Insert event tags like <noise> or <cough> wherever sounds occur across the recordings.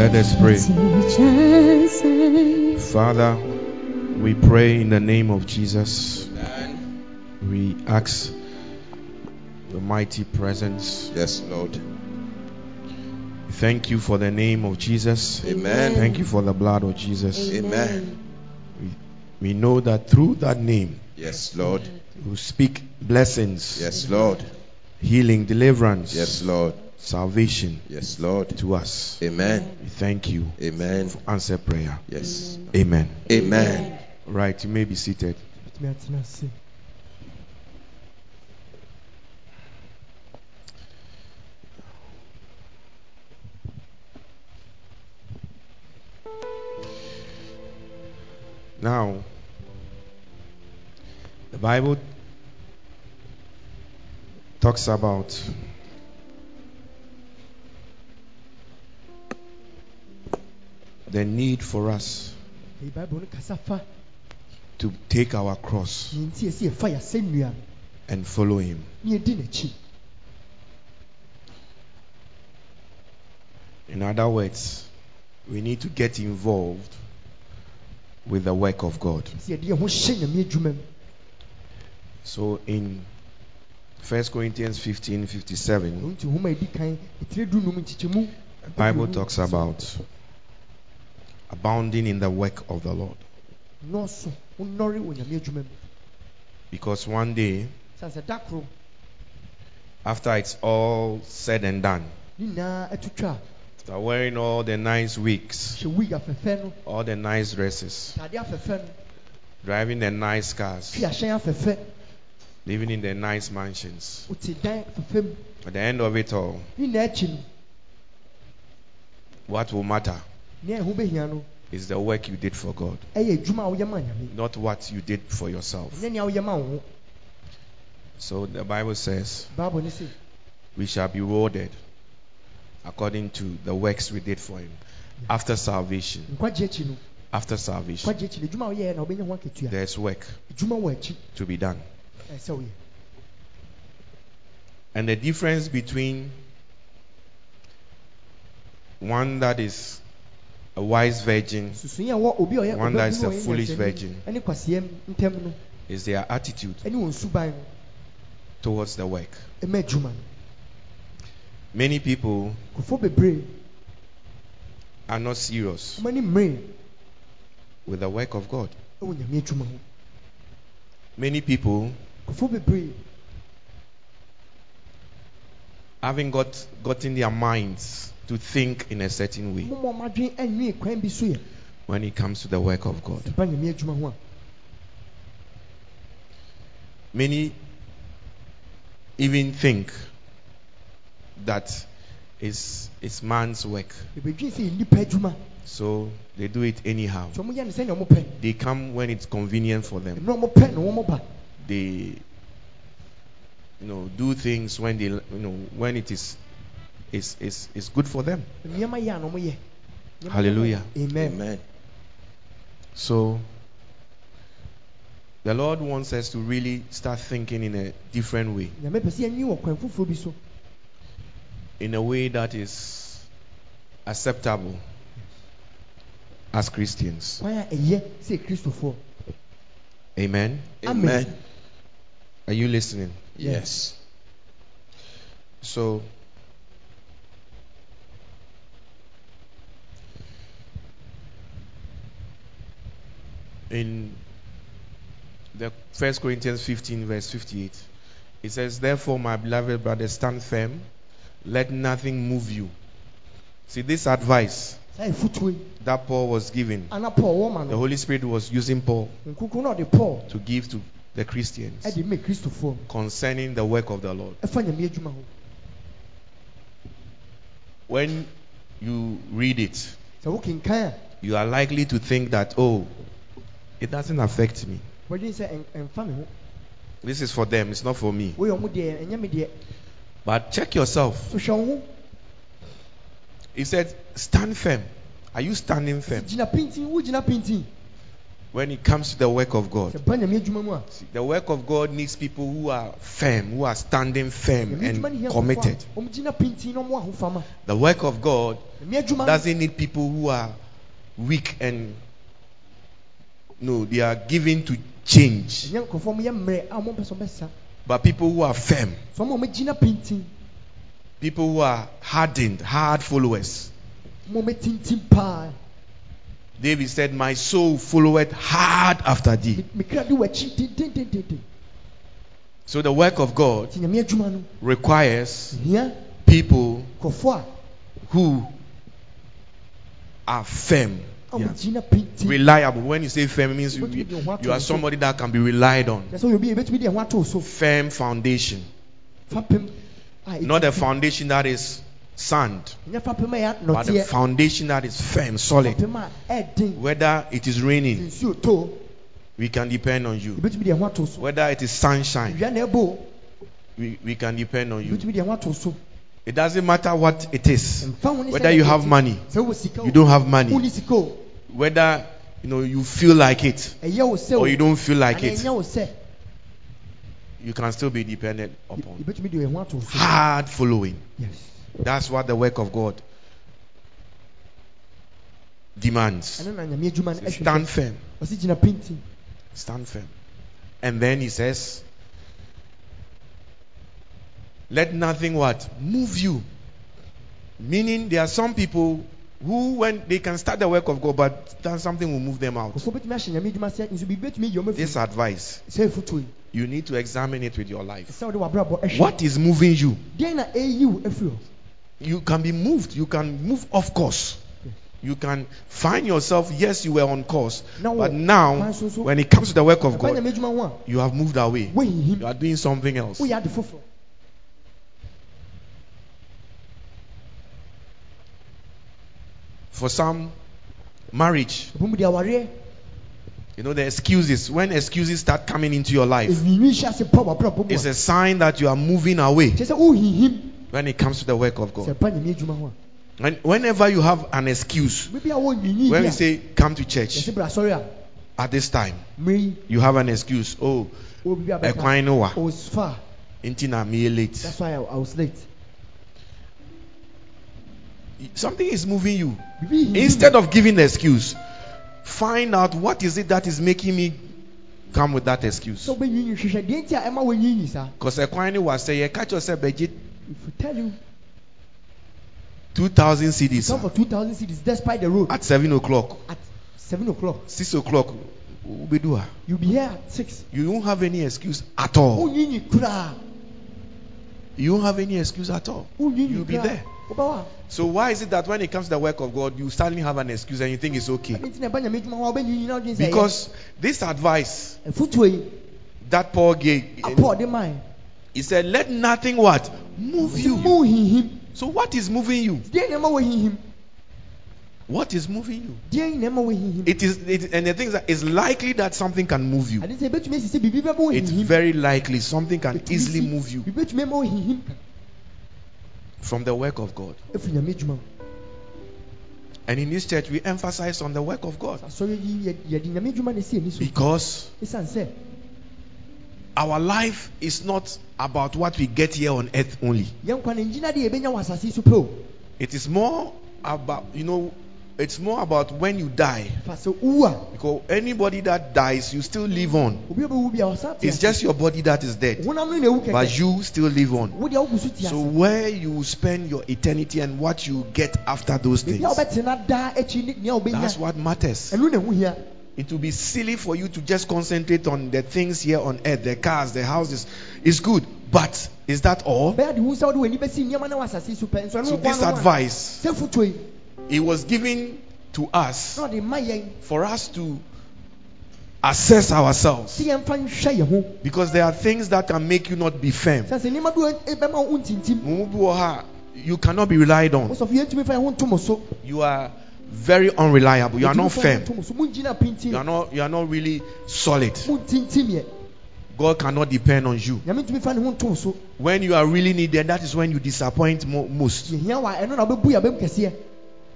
Let us pray. Father, we pray in the name of Jesus. We ask your mighty presence. Yes, Lord. Thank you for the name of Jesus. Amen. Thank you for the blood of Jesus. Amen. We know that through that name, Yes, Lord. you speak blessings, Yes, Lord. healing, deliverance, Yes, Lord. Salvation Yes, Lord. to us. Amen. We thank you Amen. for answer prayer. Yes. Amen. Amen. Right, you may be seated. Now, the Bible talks about the need for us bible no kasa fa to take our cross deɛ nti ɛsɛ yɛfa yɛasɛ nnua. and follow Him. ne yɛdi n'akyi. In other words, we need to get involved with the work of God. sɛ yɛde yɛn ho hyɛ nyame adwuma mu. So in 1 Corinthians 15 57, ɛno nti nhoma a ɛdi kan ɛtire du num nkyekyɛmu the Bible talks about abounding in the work of the Lord. nɔɔso wonɔre wɔ nyame adwuma mu Because one day, sane sɛ da koro after it's all said and done, ne nyinaa atu twa after wearing all the nice wigs, a hyɛ wig afɛfɛ no all the nice dresses, atade afɛfɛ no driving the nice cars, fi ahyɛn afɛfɛ living in the nice mansions, wote dan afɛfɛ mu at the end of it all, ne nyinaa akyi what will matter nea ɛho bɛhia is the work you did for God, ɛyɛ adwuma a woyɛ ma nyame not what you did for yourself. ɛnyɛ nea woyɛ ma wo ho So the Bible says we shall be rewarded according to the works we did for Him. After salvation. nkwagye akyi no After salvation, nkwagye akyi no adwuma a woyɛɛ na wobɛnya ho akatua there's work adwuma wɔ akyi to be done. And the difference between one that is a wise virgin. Susui a ɛwɔ obi a ɔyɛ One that is a no a ɔyɛ foolish virgin. ɛne kwaseɛ ntam no is their attitude towards the work. ɛma adwuma no Many people are not serious with the work of God. ɛwɔ nyame adwuma ho Many people haven't got gotten their minds to think in a certain way. Moma ɔma adwene anwie kwan bi so yɛ when it comes to the work of God. ɛba nyame adwuma ho a. Many even think that it's, it's man's work, ɛbɛdwene sɛ yɛ nnipa adwuma. So they do it anyhow. nti ɔmoyɛ no sɛnea ɔmopɛ They come when it's convenient for them. ɛno ɔmopɛ na wɔmɔba They, you know, do things when they, you know, when it is, is, is, is good for them. nneɛma yɛ a na ɔmoyɛ Nneɛma Hallelujah. amen Amen. So, the Lord wants us to really start thinking in a different way, nyame pɛ sɛ yɛnwe wɔ kwan foforɔ bi so in a way that is acceptable as Christians. kwan a ɛyɛ sɛ kristofoɔ Amen. Amen. Amen. Are you listening? Yes. So, in the First Corinthians 15, verse 58, it says, Therefore, my beloved brothers, stand firm, let nothing move you. See, this advice saa yɛ fotuo yi that Paul was giving, ana paul wɔ the Holy Spirit was using Paul nkukuru na ɔde paul. to give to the Christians ɛde ma kristofoɔ concerning the work of the Lord. ɛfa nyame adwuma ho. When you read it, sɛ wokenkan a you are likely to think that, oh, it doesn't affect me. wɔdwene sɛ ɛn- ɛmfa me ho This is for them, it's not for me. woyɛ ɔmo deɛ ɛnyɛ me deɛ But check yourself. so hwɛ wo ho He said, stand firm. Are you standing firm? gyina pintin wogyina pintin when it comes to the work of God, sɛ ba nyame adwuma mu a see, the work of God needs people who are firm, who are standing firm nyame adwuma no and committed. nkurɔfoɔ a ɔmgyina pintin na ɔmo ahofama The work of God nyame adwuma no doesn't need people who are weak and no, they are given to change, ɛnyɛ nkurɔfoɔ mo yɛ mmerɛ a ɔmo mpɛ sɛ ɔbɛsa but people who are firm, so ɔmo a ɔmgyina pintin people who are hardened, hard followers. ɔmo a ɔmɛtintim paa. David said, My soul followeth hard after thee. So the work of God nti nyame adwuma no requires people who are firm, yeah, reliable. When you say firm, it means you, Wobɛtumi de wo ho ato you are somebody that can be relied on. kyerɛ sɛ obi a yɛbɛtumi de ɛho ato wo so Firm foundation, fapem a ɛti- not a foundation that is sand, but a foundation that is firm, solid. fapem a ɛɛden Whether it is raining, we can depend on you. yɛbɛtumi de ɛho ato wo so Whether it is sunshine, wia na ɛbɔ we, we can depend on you. yɛbɛtumi de ɛho ato wo so It doesn't matter what it is. mfa ho ne sɛ Whether you have money, sɛ wowɔ sika o you don't have money. Wonni sika o Whether you know you feel like it ɛyɛ wo sɛ o or you don't feel like it, ɛnyɛ wo sɛ you can still be dependent upon. yɛbɛtumi de ɛho ato wo so Hard following. yes That's what the work of God demands. ɛno na nyame adwuma no Say, Stand firm. ɔse gyina pintin Stand firm. And then he says, Let nothing what? Move you. Meaning there are some people who when they can start the work of God, but then something will move them out. nkurɔfoɔ bɛtumi ahyɛ nyame adwuma sɛ nso biribi bɛtumi yi ɔma This advice, sɛ ɛfotuo yi you need to examine it with your life. sɛ wode wabrabɔ ɛhwɛ What is moving you? deɛn na ɛyi wo afiri You can be moved. You can move off course. You can find yourself, yes, you were on course. But now, kwan so so when it comes to the work of God, nyame adwuma ho a you have moved away. You are doing something else. woyɛ ade foforɔ For some, marriage, ɛbom de awareɛ you know, the excuses. When excuses start coming into your life, ɛnwiinwi hyɛ ase pa wabrabɔ mu it's a sign that you are moving away kyerɛ sɛ wohihim when it comes to the work of God. ɛba nyame adwuma ho And whenever you have an excuse, a biribi a wɔnwiinwi when we say come to church yɛsɛ bra asɔre a ah. at this time, you have an excuse. Oh, wɔwɔ biribi a bɛka ɛkwan no wa. Oh, I was far Nti na meyɛ late. that's why I was late Something is moving you. Instead of giving the excuse, find out what is it that is making me come with that excuse. sɛ wobɛnwiinwi hwehwɛ deɛ nti a ɛma wɔnwiinwi saa Because ɛkwan no was say, catch yourself, budget if we tell you 2,000 cedis come for 2000 cities despite the road at 7 o'clock, at 7 o'clock 6 o'clock. You'll be here at 6 You don't have any excuse at all. You don't have any excuse at all. You'll be there. So why is it that when it comes to the work of God, you suddenly have an excuse and you think it's okay? Because this advice that Paul gave, he said, "Let nothing what move you." So what is moving you? What is moving you? It is, it, and the thing is it's likely that something can move you. It's very likely something can easily move you biribi bɛtumi ama wɔhihim from the work of God. ɛfiri nyame adwuma mu And in this church, we emphasize on the work of God. Asɔre yi yɛ- yɛde nyame adwuma na ɛsi ani so because our life is not about what we get here on earth only. yɛn nkwa no ngyina deɛ yɛbɛnya wɔ asase yi so pɛ o It is more about, you know, it's more about when you die. Because anybody that dies, you still live on. obi a bɛwu bi a ɔsa te It's just your body that is dead, honam no na ɛwu but you still live on. wo deɛ wogu so te So ase where you spend your eternity and what you get after those things, a wobɛtena daa akyi ne nea that's what matters. ɛno na ɛho hia It will be silly for you to just concentrate on the things here on earth, the cars, the houses. It's good, but is that all? bɛyɛ de hu sɛ wode w'ani bɛsi nneɛma na wɔ asase yi so pɛ nso ɛno So nkwa this no ho a, advice, sɛ fotuo yi it was given to us na ɔde ma yɛn for us to assess ourselves sɛ yɛmfa nhwɛ yɛn ho because there are things that can make you not be firm. sɛ sɛ nneɛma bi wɔ- bɛma wo ntintim Mo bi wɔ ha, You cannot be relied on. wosɔfo yɛntumi fa yɛn ho nto mo so You are very unreliable. You are not firm. ho nto mo so mongyina pintin You are not. You are not really solid. God cannot depend on you. nyame ntumi fa ne ho nto wo so When you are really needed, that is when you disappoint most.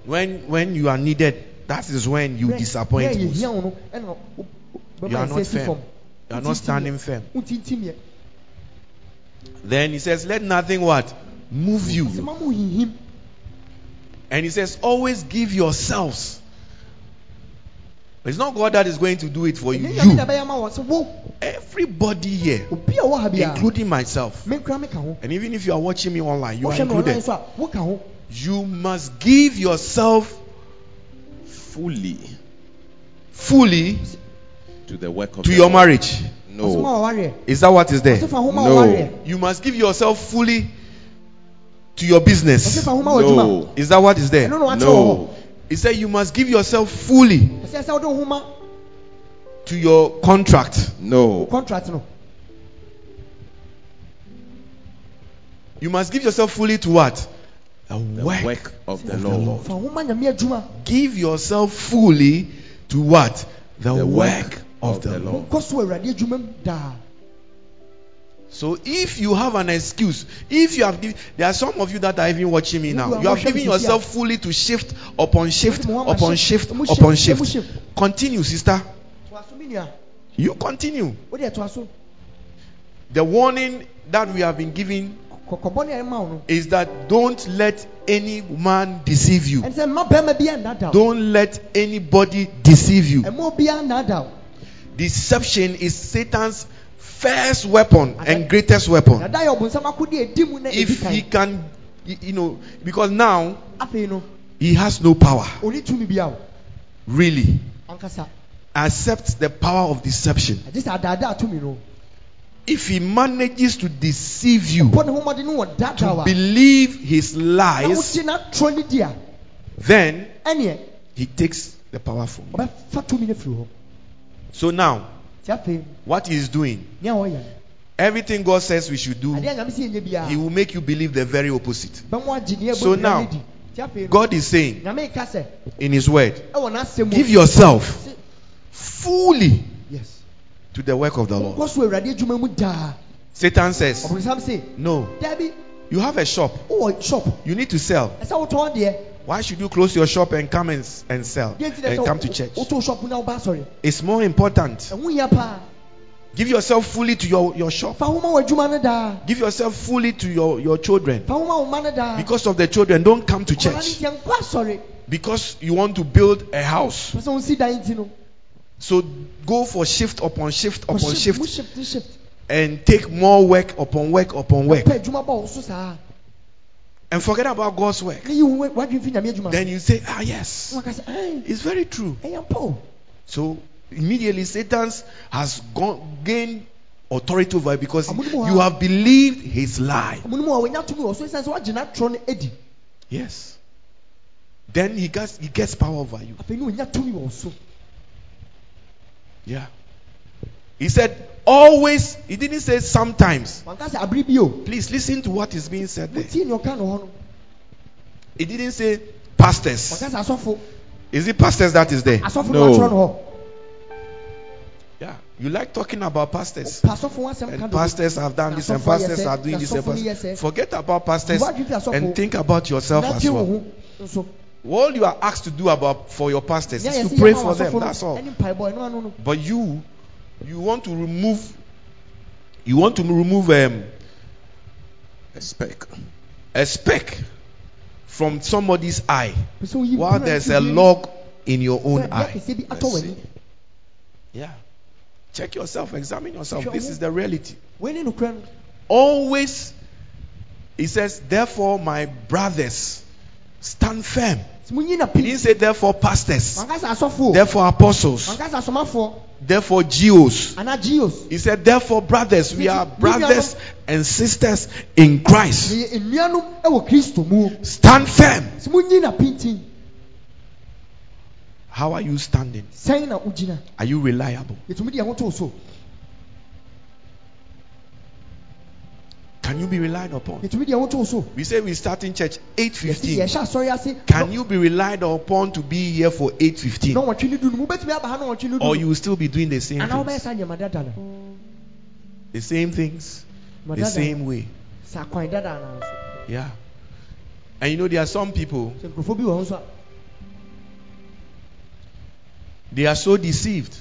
When when you are needed, that is when you disappoint berɛ a most. yɛhia wo no, ɛna wo- wo- You are not firm. You are not standing firm. Then he says, Let nothing what? Move you. ma mo hinhim. And he says, Always give yourselves. It's not God that is going to do it for you. Ɛnyɛ Nyame na You. ɛbɛyɛ ama wɔn. Sɛ wo, Everybody here, obi a ɔwɔ ha biara, including myself. me nkura me ka ho. And even if you are watching me online, you are included. So a, wo ka ho. You must give yourself Fully fully to the work of to your Lord. marriage. Ɔsɛ No. ma ɔwareɛ. Is that what is there? Ɔsɛ fa ho ma No. You must give yourself fully to your business. Ɔsɛ fa ho ma w'adwuma. No. Is that what is there? Ɛno na wakyerɛ wɔ hɔ. No. He said you must give yourself fully Ɛsɛ sɛ wode wo ho ma to your contract. No. contract no. You must give yourself fully to what? The The work. work of the of the Lord. Lord. Fa ho ma Nyame adwuma. Give yourself fully to what? The, The work, work of, of the, the Lord. Lord. Nkɔ so Awurade adwuma mu daa. So if you have an excuse, if you have, giv- there are some of you that are even watching me now. You are You have given yourself fully to shift upon shift upon shift, shift upon shift, emu shift. shift. Continue, sister. To aso me nua. You continue. Wode ɛto aso. The warning that we have been giving Kɔkɔbɔ ne a ɛma wo no. is that don't let any man deceive you. Ɛne sɛ mma bɛrima bi annada wo. Don't let anybody deceive you. Ɛma obi annada wo. Deception is Satan's first weapon and greatest weapon. Dada yɛ ɔbonsam akode edi mu na edi If he can, you know, because now he has no power, oni tumi bi really, except the power of deception. If he manages to deceive you, Bɔ ne ho mmɔden no wɔ daadaa to believe his lies, wogye n'atorɔ ne di a, then he takes the power from you. ɔbɛfa tumi no firi hɔ. So now, what he is doing, no, everything God says we should do, adeɛ a Nyame sɛ yɛnyɛ biara, he will make you believe the very opposite. bɛmo agye nea So now, no di. Nti afei no, God is saying Nyame ka sɛ, in his word, ɛwɔ n'asɛm mu, give yourself fully to the work of the Lord. nkɔ so Awurade adwuma mu daa. Satan says, No, you have a shop, wowɔ shop, you need to sell. ɛsɛ wotɔn deɛ, Why should you close your shop and come and, and sell deɛ nti na and come to church? wotɔn shop na woba asɔre. It's more important. Ɛho hia paa. Give yourself fully to your, your shop. Fa ho ma w'adwuma no daa. Give yourself fully to your, your children. Fa ho ma wo mma no daa. Because of the children, don't come to church. ntiɛ nkɔ asɔre. Because you want to build a house. So go for shift upon shift upon shift, shift shift, shift. and take more work upon work upon work. Pɛ adwuma bɔ wo so saa. And forget about God's work. Ne yi wo w'adwene fi Nyame adwuma. Then you say, Ah, yes, Na waka sɛ, "Ɛn, it's very true. ɛyɛ mpa o." So immediately Satan has gone, gained authority over you because you have believed his lie. Ɔmo no mu a wɔnya tumi wɔ so ɛsiane sɛ wɔagye n'atorɔ no adi. Yes. Then he gets he gets power over you. Afei ne wɔnya tumi wɔ wo so. Yeah. He said always. He didn't say sometimes. Wanka sɛ abere bi o. Please listen to what is being said there. Wotie nea ɔka no hɔ no. He didn't say pastors. Wanka sɛ asɔfo. Is it pastors that is there? Asɔfo No. no atwerɛ no. Yeah. You like talking about pastors. Pa asɔfo ho asɛm ka And pastors have done this, and pastors are doing this. And asɔfo no yɛ pastors. Forget about pastors W'adwene fi asɔfo. and think about yourself as well. Ho nso. All you are asked to do about for your pastors Nea is yɛsɛ to pray for them. That's all. ɛne mpaebɔ, ɛno ano no. But you, you want to remove, you want to remove um, A speck. a speck from somebody's eye Pɛ while there's a log in your own eye. kɛseɛ bi atɔ Let's w'ani. see. Yeah. Check yourself, examine yourself. This is the reality. Wei ne nokorɛ. Always, he says, therefore, my brothers, stand firm. Sɛ monyi na He didn't say, therefore, pastors, Wanka sɛ asɔfo o. therefore, apostles, Wanka sɛ asomafoɔ. therefore, geos. He said, therefore, brothers, we are brothers and sisters in Christ. Yɛyɛ nnuanom ɛwɔ Kristo mu. Stand firm. Sɛ monyi na pintin. How are you standing? Sɛn na wogyina. Are you reliable? Can you be relied upon? Yɛtumi de yɛn ho to wo. We say we start in church Yɛsi 8:15. yɛhyɛ asɔre ase. Can you be relied upon to be here for 8:15? Na ɔwɔtwe ne du no. Mobɛtumi aba ha na ɔwɔtwe ne du. Or you will still be doing the same things. saa nneɛma dada no. The same things, the same way. Saa kwan dada anaa nso. Yeah. And you know there are some people Sɛ nkurɔfoɔ bi wɔ hɔ nso a. They are so deceived.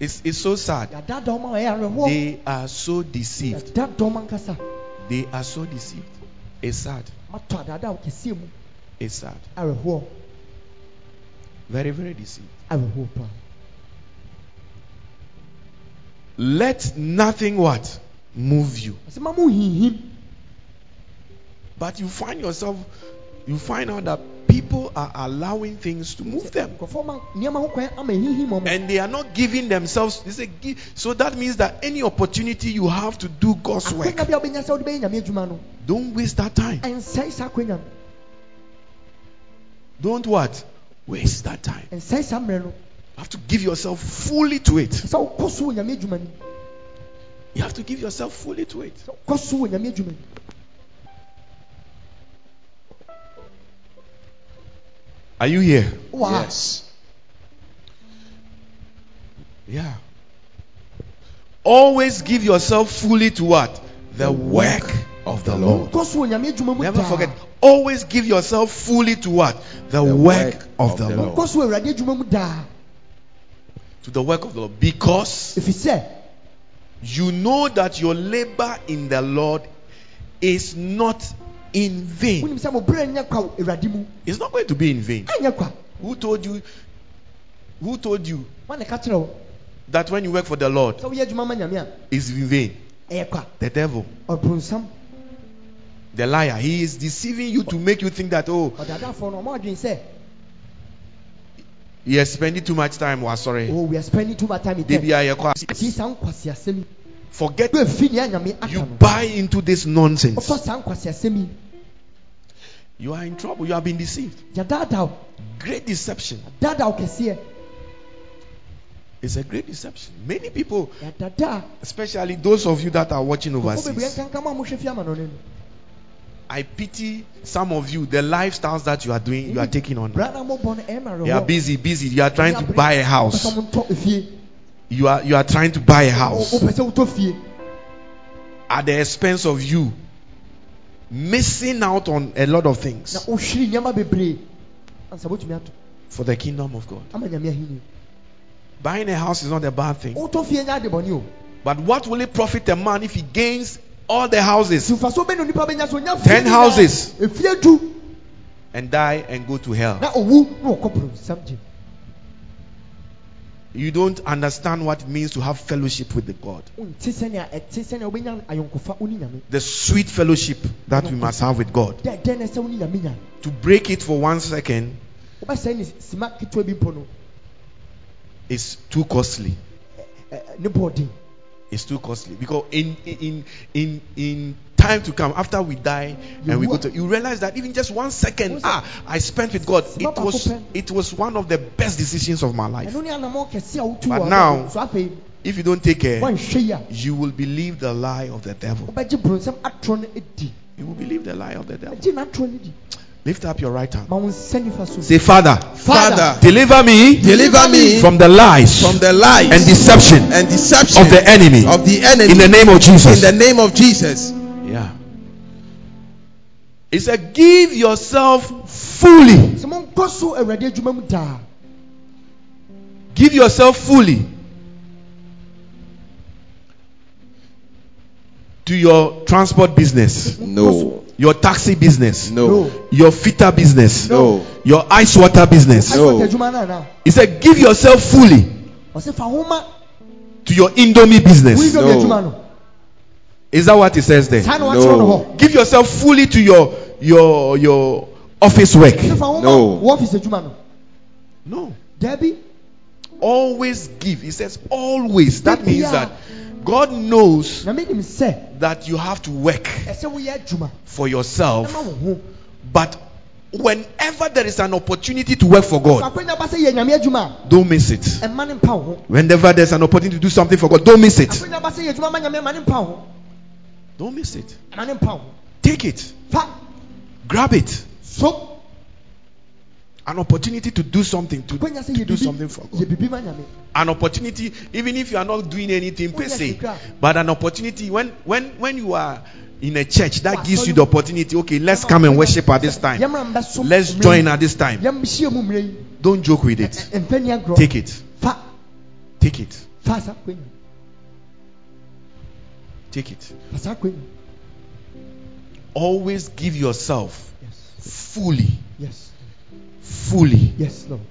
It's, it's so sad. yɛada dɔm a ɛyɛ awerɛhoɔ They are so deceived. Yɛda dɔm ankasa They are so deceived. It's sad. matɔ adada kɛseɛ mu It's sad. Very, very deceived. Let nothing what? Move you. ɔsɛ ma mo hinhim But you find yourself, you find out that people are allowing things to move them. nkurɔfoɔ ma nneɛma ho kwan ama hinhim ɔmo And they are not giving themselves. They say, so that means that any opportunity you have to do God's work, akwanya bi a wobɛnya sɛ wode bɛyɛ nyame adwuma no don't waste that time. ɛnsɛe saa akwanya Don't what? Waste that time. ɛnsɛe saa mmerɛ You have to give yourself fully to it. so wɔ nyame adwuma no You have to give yourself fully to it. Are you here? Yes. Yeah. Always give yourself fully to what? The work of the Lord. wokɔ so wɔ nyame adwuma Never forget. Always give yourself fully to what? The, The work, work of, of the, the Lord. wokɔ so wɔ awurade adwuma mu daa To the work of the Lord. Because if ɛfiri sɛ you know that your labor in the Lord is not in vain. wonim sɛ mo berɛ nyɛ kwa wɔ awurade mu It's not going to be in vain. Who told you? Who told you wane ka kyerɛ wo that when you work for the Lord sɛ woyɛ adwuma ma a is in vain? The devil, the liar, he is deceiving you to make you think that oh, ɔdadafoɔ no ɔma adwene sɛ he is spending too much time. Sorry. oh we are spending too much time with them Debi ayekwa. tie saa nkwasiasɛm yi Forget bɛɛfi nea nyame aka you buy into this nonsense. You are in trouble. You have been deceived. Great deception. It's a great deception. Many people, especially those of you that are watching overseas, I pity some of you. The lifestyles that you are doing, you are taking on. bra na mobɔ no ɛma You are busy, busy. You are trying to buy a house. wopɛ sɛ montɔ efie You are you are trying to buy a house wopɛ sɛ wotɔ fie at the expense of you missing out on a lot of things wohwiri nneɛma bebree ansa wotumi ato for the kingdom of God. ama nyame ahenni Buying a house is not a bad thing. wotɔ fie nyɛ ade bɔne o But what will it profit a man if he gains all the houses mfaso bɛ na onipa bɛnya so onya fie Ten houses. and die and go to hell? You don't understand what it means to have fellowship with the God. wonte sɛnea ɛte sɛnea wobɛnya ayɔnkofa wo ne nyame The sweet fellowship that we must have with God. dɛ dɛn na ɛsɛ wo ne nyame nya To break it for one second wobɛsɛe ne sima ketewa bi mpo no is too costly. Eh, eh, eh, ne bɔɔden It's too costly because in in in in time to come after we die and we go to you realize that even just one second ah I spent with God it was it was one of the best decisions of my life. ɛno ne anammɔ kɛse a wotu But now- abɛdo. so afei If you don't take care, woanhwɛ yi a you will believe the lie of the devil. wobɛgye bronsam atorɔ no di You will believe the lie of the devil. agye n'atorɔ no di Lift up your right hand. ma wo nsa nifa so Say, Father, Father, deliver me deliver me from the lies from the lies and deception and deception of the enemy of the enemy in the name of Jesus. in the name of Jesus. Yeah. It said, give yourself fully. sɛ monkɔ so awurade adwuma mu daa Give yourself fully to your transport business, No. your taxi business, No. your fitter business, No. your ice water business. No. Asɔte adwuma no ana He said, give yourself fully ɔsɛ fa homa to your Indomie business. No. Is that what it says there? saa na wakyerɛ no No. Give yourself fully to your your your office work. sɛ fa homa No. wo ɔfise adwuma no No. daabi Always give. He says always. That means that God knows na menim sɛ that you have to work ɛsɛ woyɛ adwuma for yourself. ma wo ho But whenever there is an opportunity to work for God, akwanya ba sɛ yɛ nyame adwuma don't miss it. a ɛma ne mpa Whenever there's an opportunity to do something for God, don't miss it. akwanya ba sɛ yɛ adwuma ma nyame ɛma ne mpa wo ho Don't miss it. ɛma ne mpa wo Take it. Grab it. so An opportunity to do something to, to do something for God. bibi ma nyame An opportunity, even if you are not doing anything per se, but an opportunity when when when you are in a church that gives you the opportunity. Okay, let's come and worship at this time. Let's join at this time. yɛmhyia mu mmerɛ yi Don't joke with it. Ɛ- ɛ- ɛmfa ni agorɔ Take it. Take it. fa saa akonnwa Take it. Fa saa akonnwa Always give yourself yes. fully, yes. fully yes lord.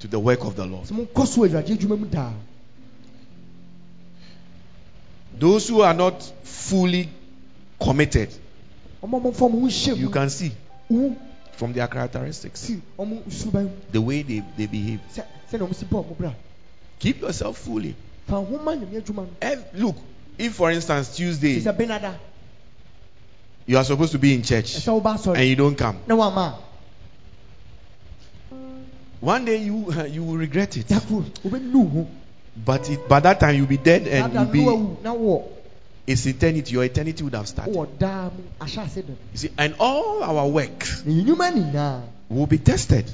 to the work of the Lord. sɛ monkɔ so awurade adwuma mu daa Those who are not fully committed, ɔmo a momfa mo ho nhyɛ you can see from their characteristics, si ɔmo suban mu the way they, they behave. sɛ sɛnea ɔmo si bɔ ɔmo bra. Keep yourself fully. fa ho ma nyame adwuma no Ev- Look, if for instance Tuesday you are supposed to be in church. And you don't come, wama one day you <laughs> you will regret it. a dakoro wobɛnu ho But it, by that time you'll be dead and you'll be it's eternity. Your eternity would have started. wɔ daa mu ahyɛ ase dɛm You see, and all our work na yɛn nnwuma nyinaa will be tested.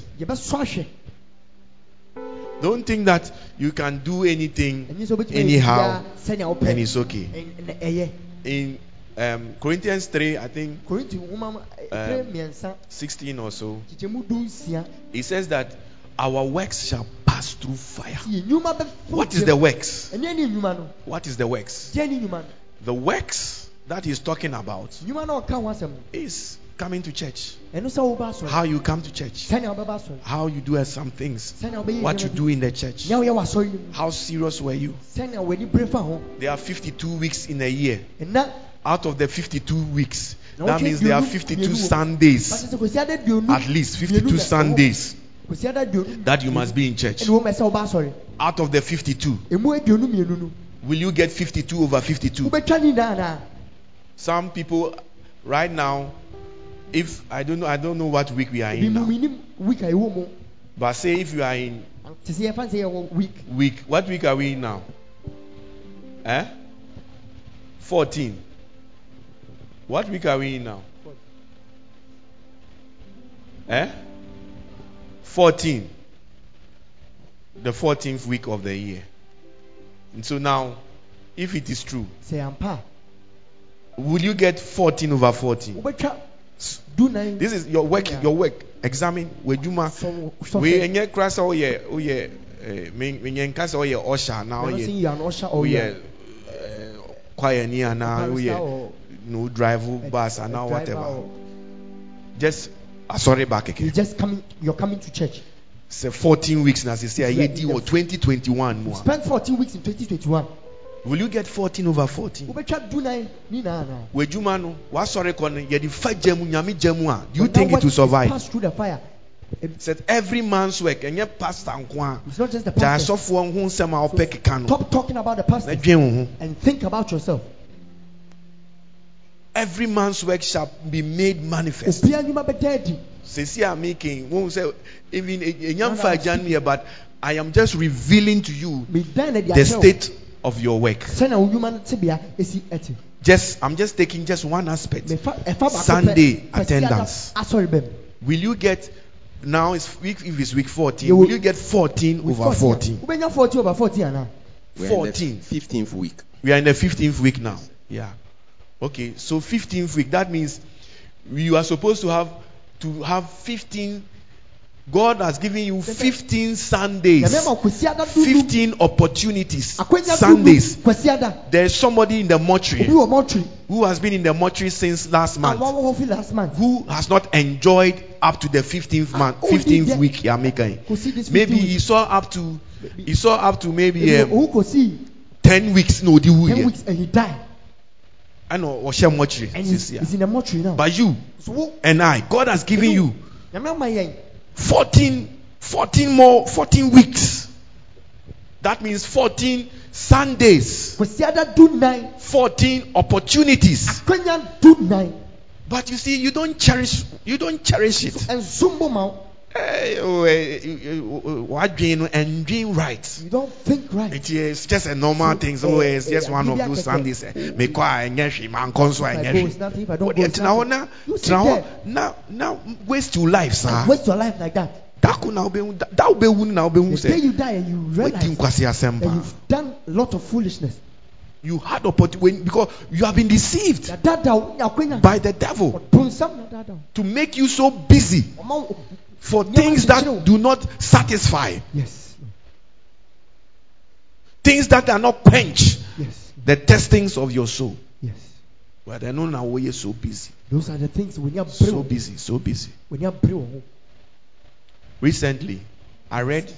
Don't think that you can do anything ɛnyɛ sɛ wobɛtumi ayɛ anyhow biribiara sɛnea wopɛ and it's okay. Ɛn- ɛn- ɛyɛ In um, Corinthians 3, I think mu ɛtire mmiɛnsa 16 or so, kyekyɛmu du nsia it says that our works shall pass through fire. yɛn nnwuma bɛfɔ What is the works? ɛnyɛ ne nnwuma no What is the works? deɛ ne nnwuma no The works that he's talking about nnwuma no a ɔka ho asɛm no is coming to church. ɛno sɛ woba asɔre How you come to church. sɛnea wobɛba asɔre How you do some things. What you do in the church. bi. nea woyɛ wɔ asɔre no mu How serious were you? sɛnea w'ani bere fa ho There are 52 weeks in a year. Out of the 52 weeks, that means there are 52 Sundays. Bate sɛ kwasi ada aduonu At least 52 na ɛwɔ hɔ. Sundays aduonu that you must be in church. ɛna wɔn mɛ sɛ ɔba asɔre Out of the 52, emu aduonu mmienu no will you get 52 over 52? wobɛtwa ne nyinaa na Some people, right now, if I don't know, I don't know what week we are in now. minim week a ɛwɔ mu But say if you are in te sɛ yɛfa sɛ yɛwɔ week week, what week are we in now? Eh? 14. What week are we in now? Eh? 14. The 14th week of the year. And so now, if it is true, will you get 14 over 14? a wobɛtwa du nan This is your work, your work. Examine wejuma. We sɔfɛ enye krasa oye oye eh, me me nkasa oye osha na na ɔsɛ oye yɛ ano ɔhyɛ oye ɔyɛ choir ni ana barrister oye no drive a- bus and now whatever. or- Just uh, sorry back again. you just coming you're coming to church Say 14 weeks na say say Yeah, ye di or 2021 you no. spent 14 weeks in 2021 Will you get 14 over 14? wobɛtwa du nan ne nyinaa na Wejuma no wa sorry kon ye di fa jamu nyame jamu a. Do you think it will survive? passed through the fire Said every man's work enye pastor nko a. it's not just the pastor asofo ho nsɛm a wopɛ keka no. stop talking about the pastor dwen wo ho. and think about yourself Every man's work shall be made manifest. obiara nnwuma bɛda adi Sisi a making, won't say even No, no, enyamfa I'm here, but I am just revealing to you medan na de the state of your work. sɛnea wo nnwuma no tebea ɛsi ɛte Just I'm just taking just one aspect. mefa ɛfa baako pɛ- Sunday attendance. ada asɔre bɛm Will you get now it's week if it's week 14, You will will- you get 14 over 14? wobɛnya 40 over 40 We're in the 14. 15th week. We are in the 15th week now. Yeah. Okay, so 15th week that means you are supposed to have to have 15 God has given you 15 Sundays. nyame ma kwasi ada du 15 opportunities. Sundays. There's somebody in the mortuary. Who has been in the mortuary since last month? wɔwɔ hɔ fi last month? Who has not enjoyed up to the 15th month, Ah, oh, 15th did. week. Making. Maybe he saw up to he saw up to maybe um, 10 weeks no the 10 weeks and he died I know or share mortuary and this he's, year. he's in the mortuary now But you so and I, God has given you nyame 14 14 more 14 weeks. That means 14 Sundays, kwasi ada du 14 opportunities. akwanya du nan But you see, you don't cherish, you don't cherish it. Nsumbo ma wo. Wadwin and dream right. you don't think right It is just a normal So, thing. So eh, it's just eh, one of those. Sundays. eh, Me kwa enye hwe man konso if I enye go hwe. it's nothing if I don't What go you it's tena ho na tena ho na na waste your life sir. waste your life like that Dako na obehu da obehu na obehu the day you die and you Wetin realize asempa. you've done a lot of foolishness You had opportunity because you have been deceived na dada wo nya akwanya by the devil ɔbonsam na dada wo. to make you so busy for things that do not satisfy. yes things that are not quench Yes. the testings of your soul. Yes. Well, they know now we are so busy, Those are the things when you're so busy, so busy. when you are Recently, I read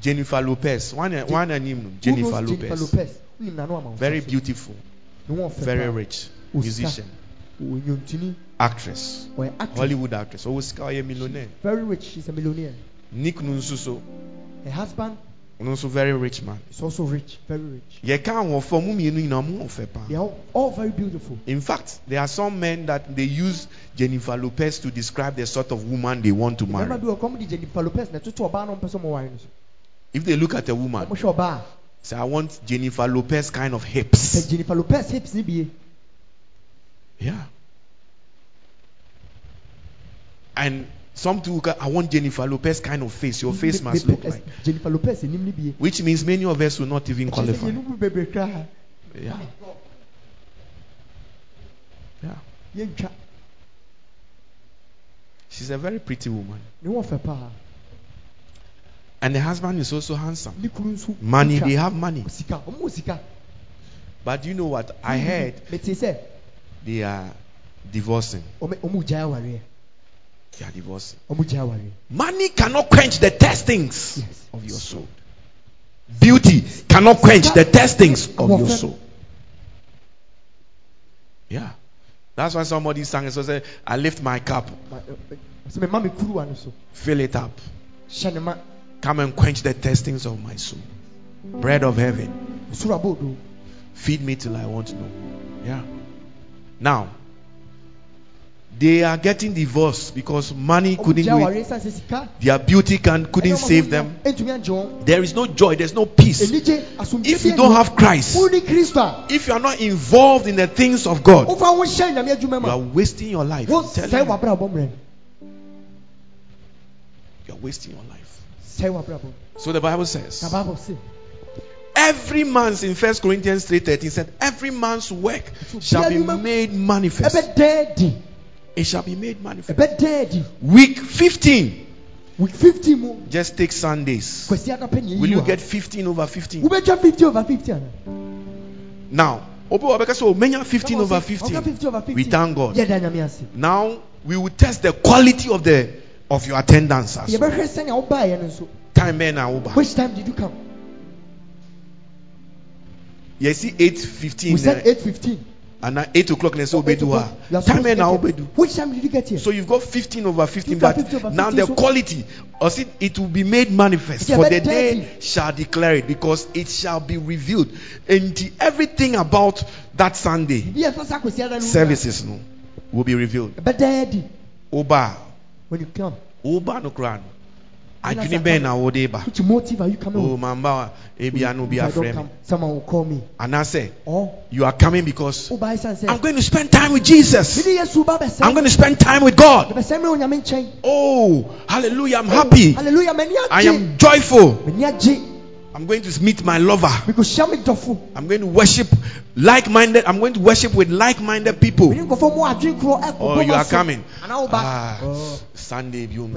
Jennifer Lopez. One, one name, Jennifer Lopez. Lopez. Who knows Nano Ama Very beautiful, No one fẹ́ very rich musician, actress, or actress. Hollywood actress. Always call a millionaire. Very rich. She's a millionaire. Nick Nunsuso, Her husband also very rich man. is also rich. Very rich. You can't for mmienu nyinaa ɔmo ɔfɛ paa. They are all, very beautiful. In fact, there are some men that they use Jennifer Lopez to describe the sort of woman they want to marry. do a comedy Jennifer Lopez na tutu ọbaa no mpɛ sɛ ɔmo ware. If they look at a woman, say, I want Jennifer Lopez kind of hips. Jennifer Lopez hips. Yeah. And some too, I want Jennifer Lopez kind of face. Your face must look like. Jennifer Lopez enim ni bie. Which means many of us will not even qualify. Yeah. Yeah. She's a very pretty woman. Ne wɔn fɛ paa. And the husband is also handsome. Ne kunu nso. Money, they have money. Sika ɔmo wɔ sika. But you know what? I heard they are divorcing. ɔmo ɔmo gya awareɛ. They are divorcing. Ɔmo gya awareɛ. Money cannot quench the testings Yes. of your soul. Beauty cannot quench the testings of your soul. Yeah. That's why somebody sang it. So say, I lift my cup, Ma- ɛ- uh, ɛ- uh, Sɛ mɛ ma mi kuruwa no so. fill it up. Hyɛ ne ma. Come and quench the testings of my soul. Bread of heaven. Feed me till I want no. Yeah. Now, they are getting divorced because money couldn't do it. san sɛ sika. Their beauty can couldn't save them. Ɛntumi agye wɔn. There is no joy, there's no peace. If you don't have. Christ, Wo ni Kristo a. if you are not involved in the things of God, Wofa ho hyɛ nyame adwuma you are wasting your life. Wo I'm telling sɛe you, you are wasting your life. So the Bible says, Na Bible say. every man's in First Corinthians 3:13 said, every man's work shall be made manifest. It shall be made manifest. Week 15, Week fifty mu. just take Sundays. Kwasi adapɛ ni eyi wa. Will you get 15 over 15? Wobɛtwa fifty over fifty ana. Now, Obi Wabeka said, "Oh, menya 15 over 15. fifty. We thank God. Yɛda nyame ase. Now we will test the quality of the of your attendance. as well. Yɛbɛhwɛ sɛnea wobaeɛ no nso. Time man na Uber. Which time did you come? You see 8:15 We said eh, eight fifteen. And now 8 o'clock say obedu ha. Time na obedu. Which time did you get here? So you've got 15 over 15, 15 but over now 15, the so- quality, or see, it will be made manifest. Yeah, For but the day shall declare it, because it shall be revealed. And everything about that Sunday Bi yɛ sasa kwasi ada no. services no will be revealed. Dɛɛdi. Oba, When you come, Oba no kran. Adwene I bɛn na wode ba. which motive are you coming Oh, with? mamba, ebi ano bi If I afrɛ me. come, someone will call me. And I say, Or you are coming because sɛ. I'm going to spend time with Jesus. Mede Yesu ba bɛsɛe. I'm going to spend time with God. Yɛbɛsɛe me wɔ Nyame nkyɛn. Oh, hallelujah. I'm happy. Hallelujah. i am joyful. I'm going to meet my lover. Mekɔhyia me dɔfo. I'm going to worship like-minded. I'm going to worship with like-minded people. Mene nkɔfɔ mu adwene korɔ ɛkɔbɔ Oh, you are coming. Ah, Oh. Sunday, biom.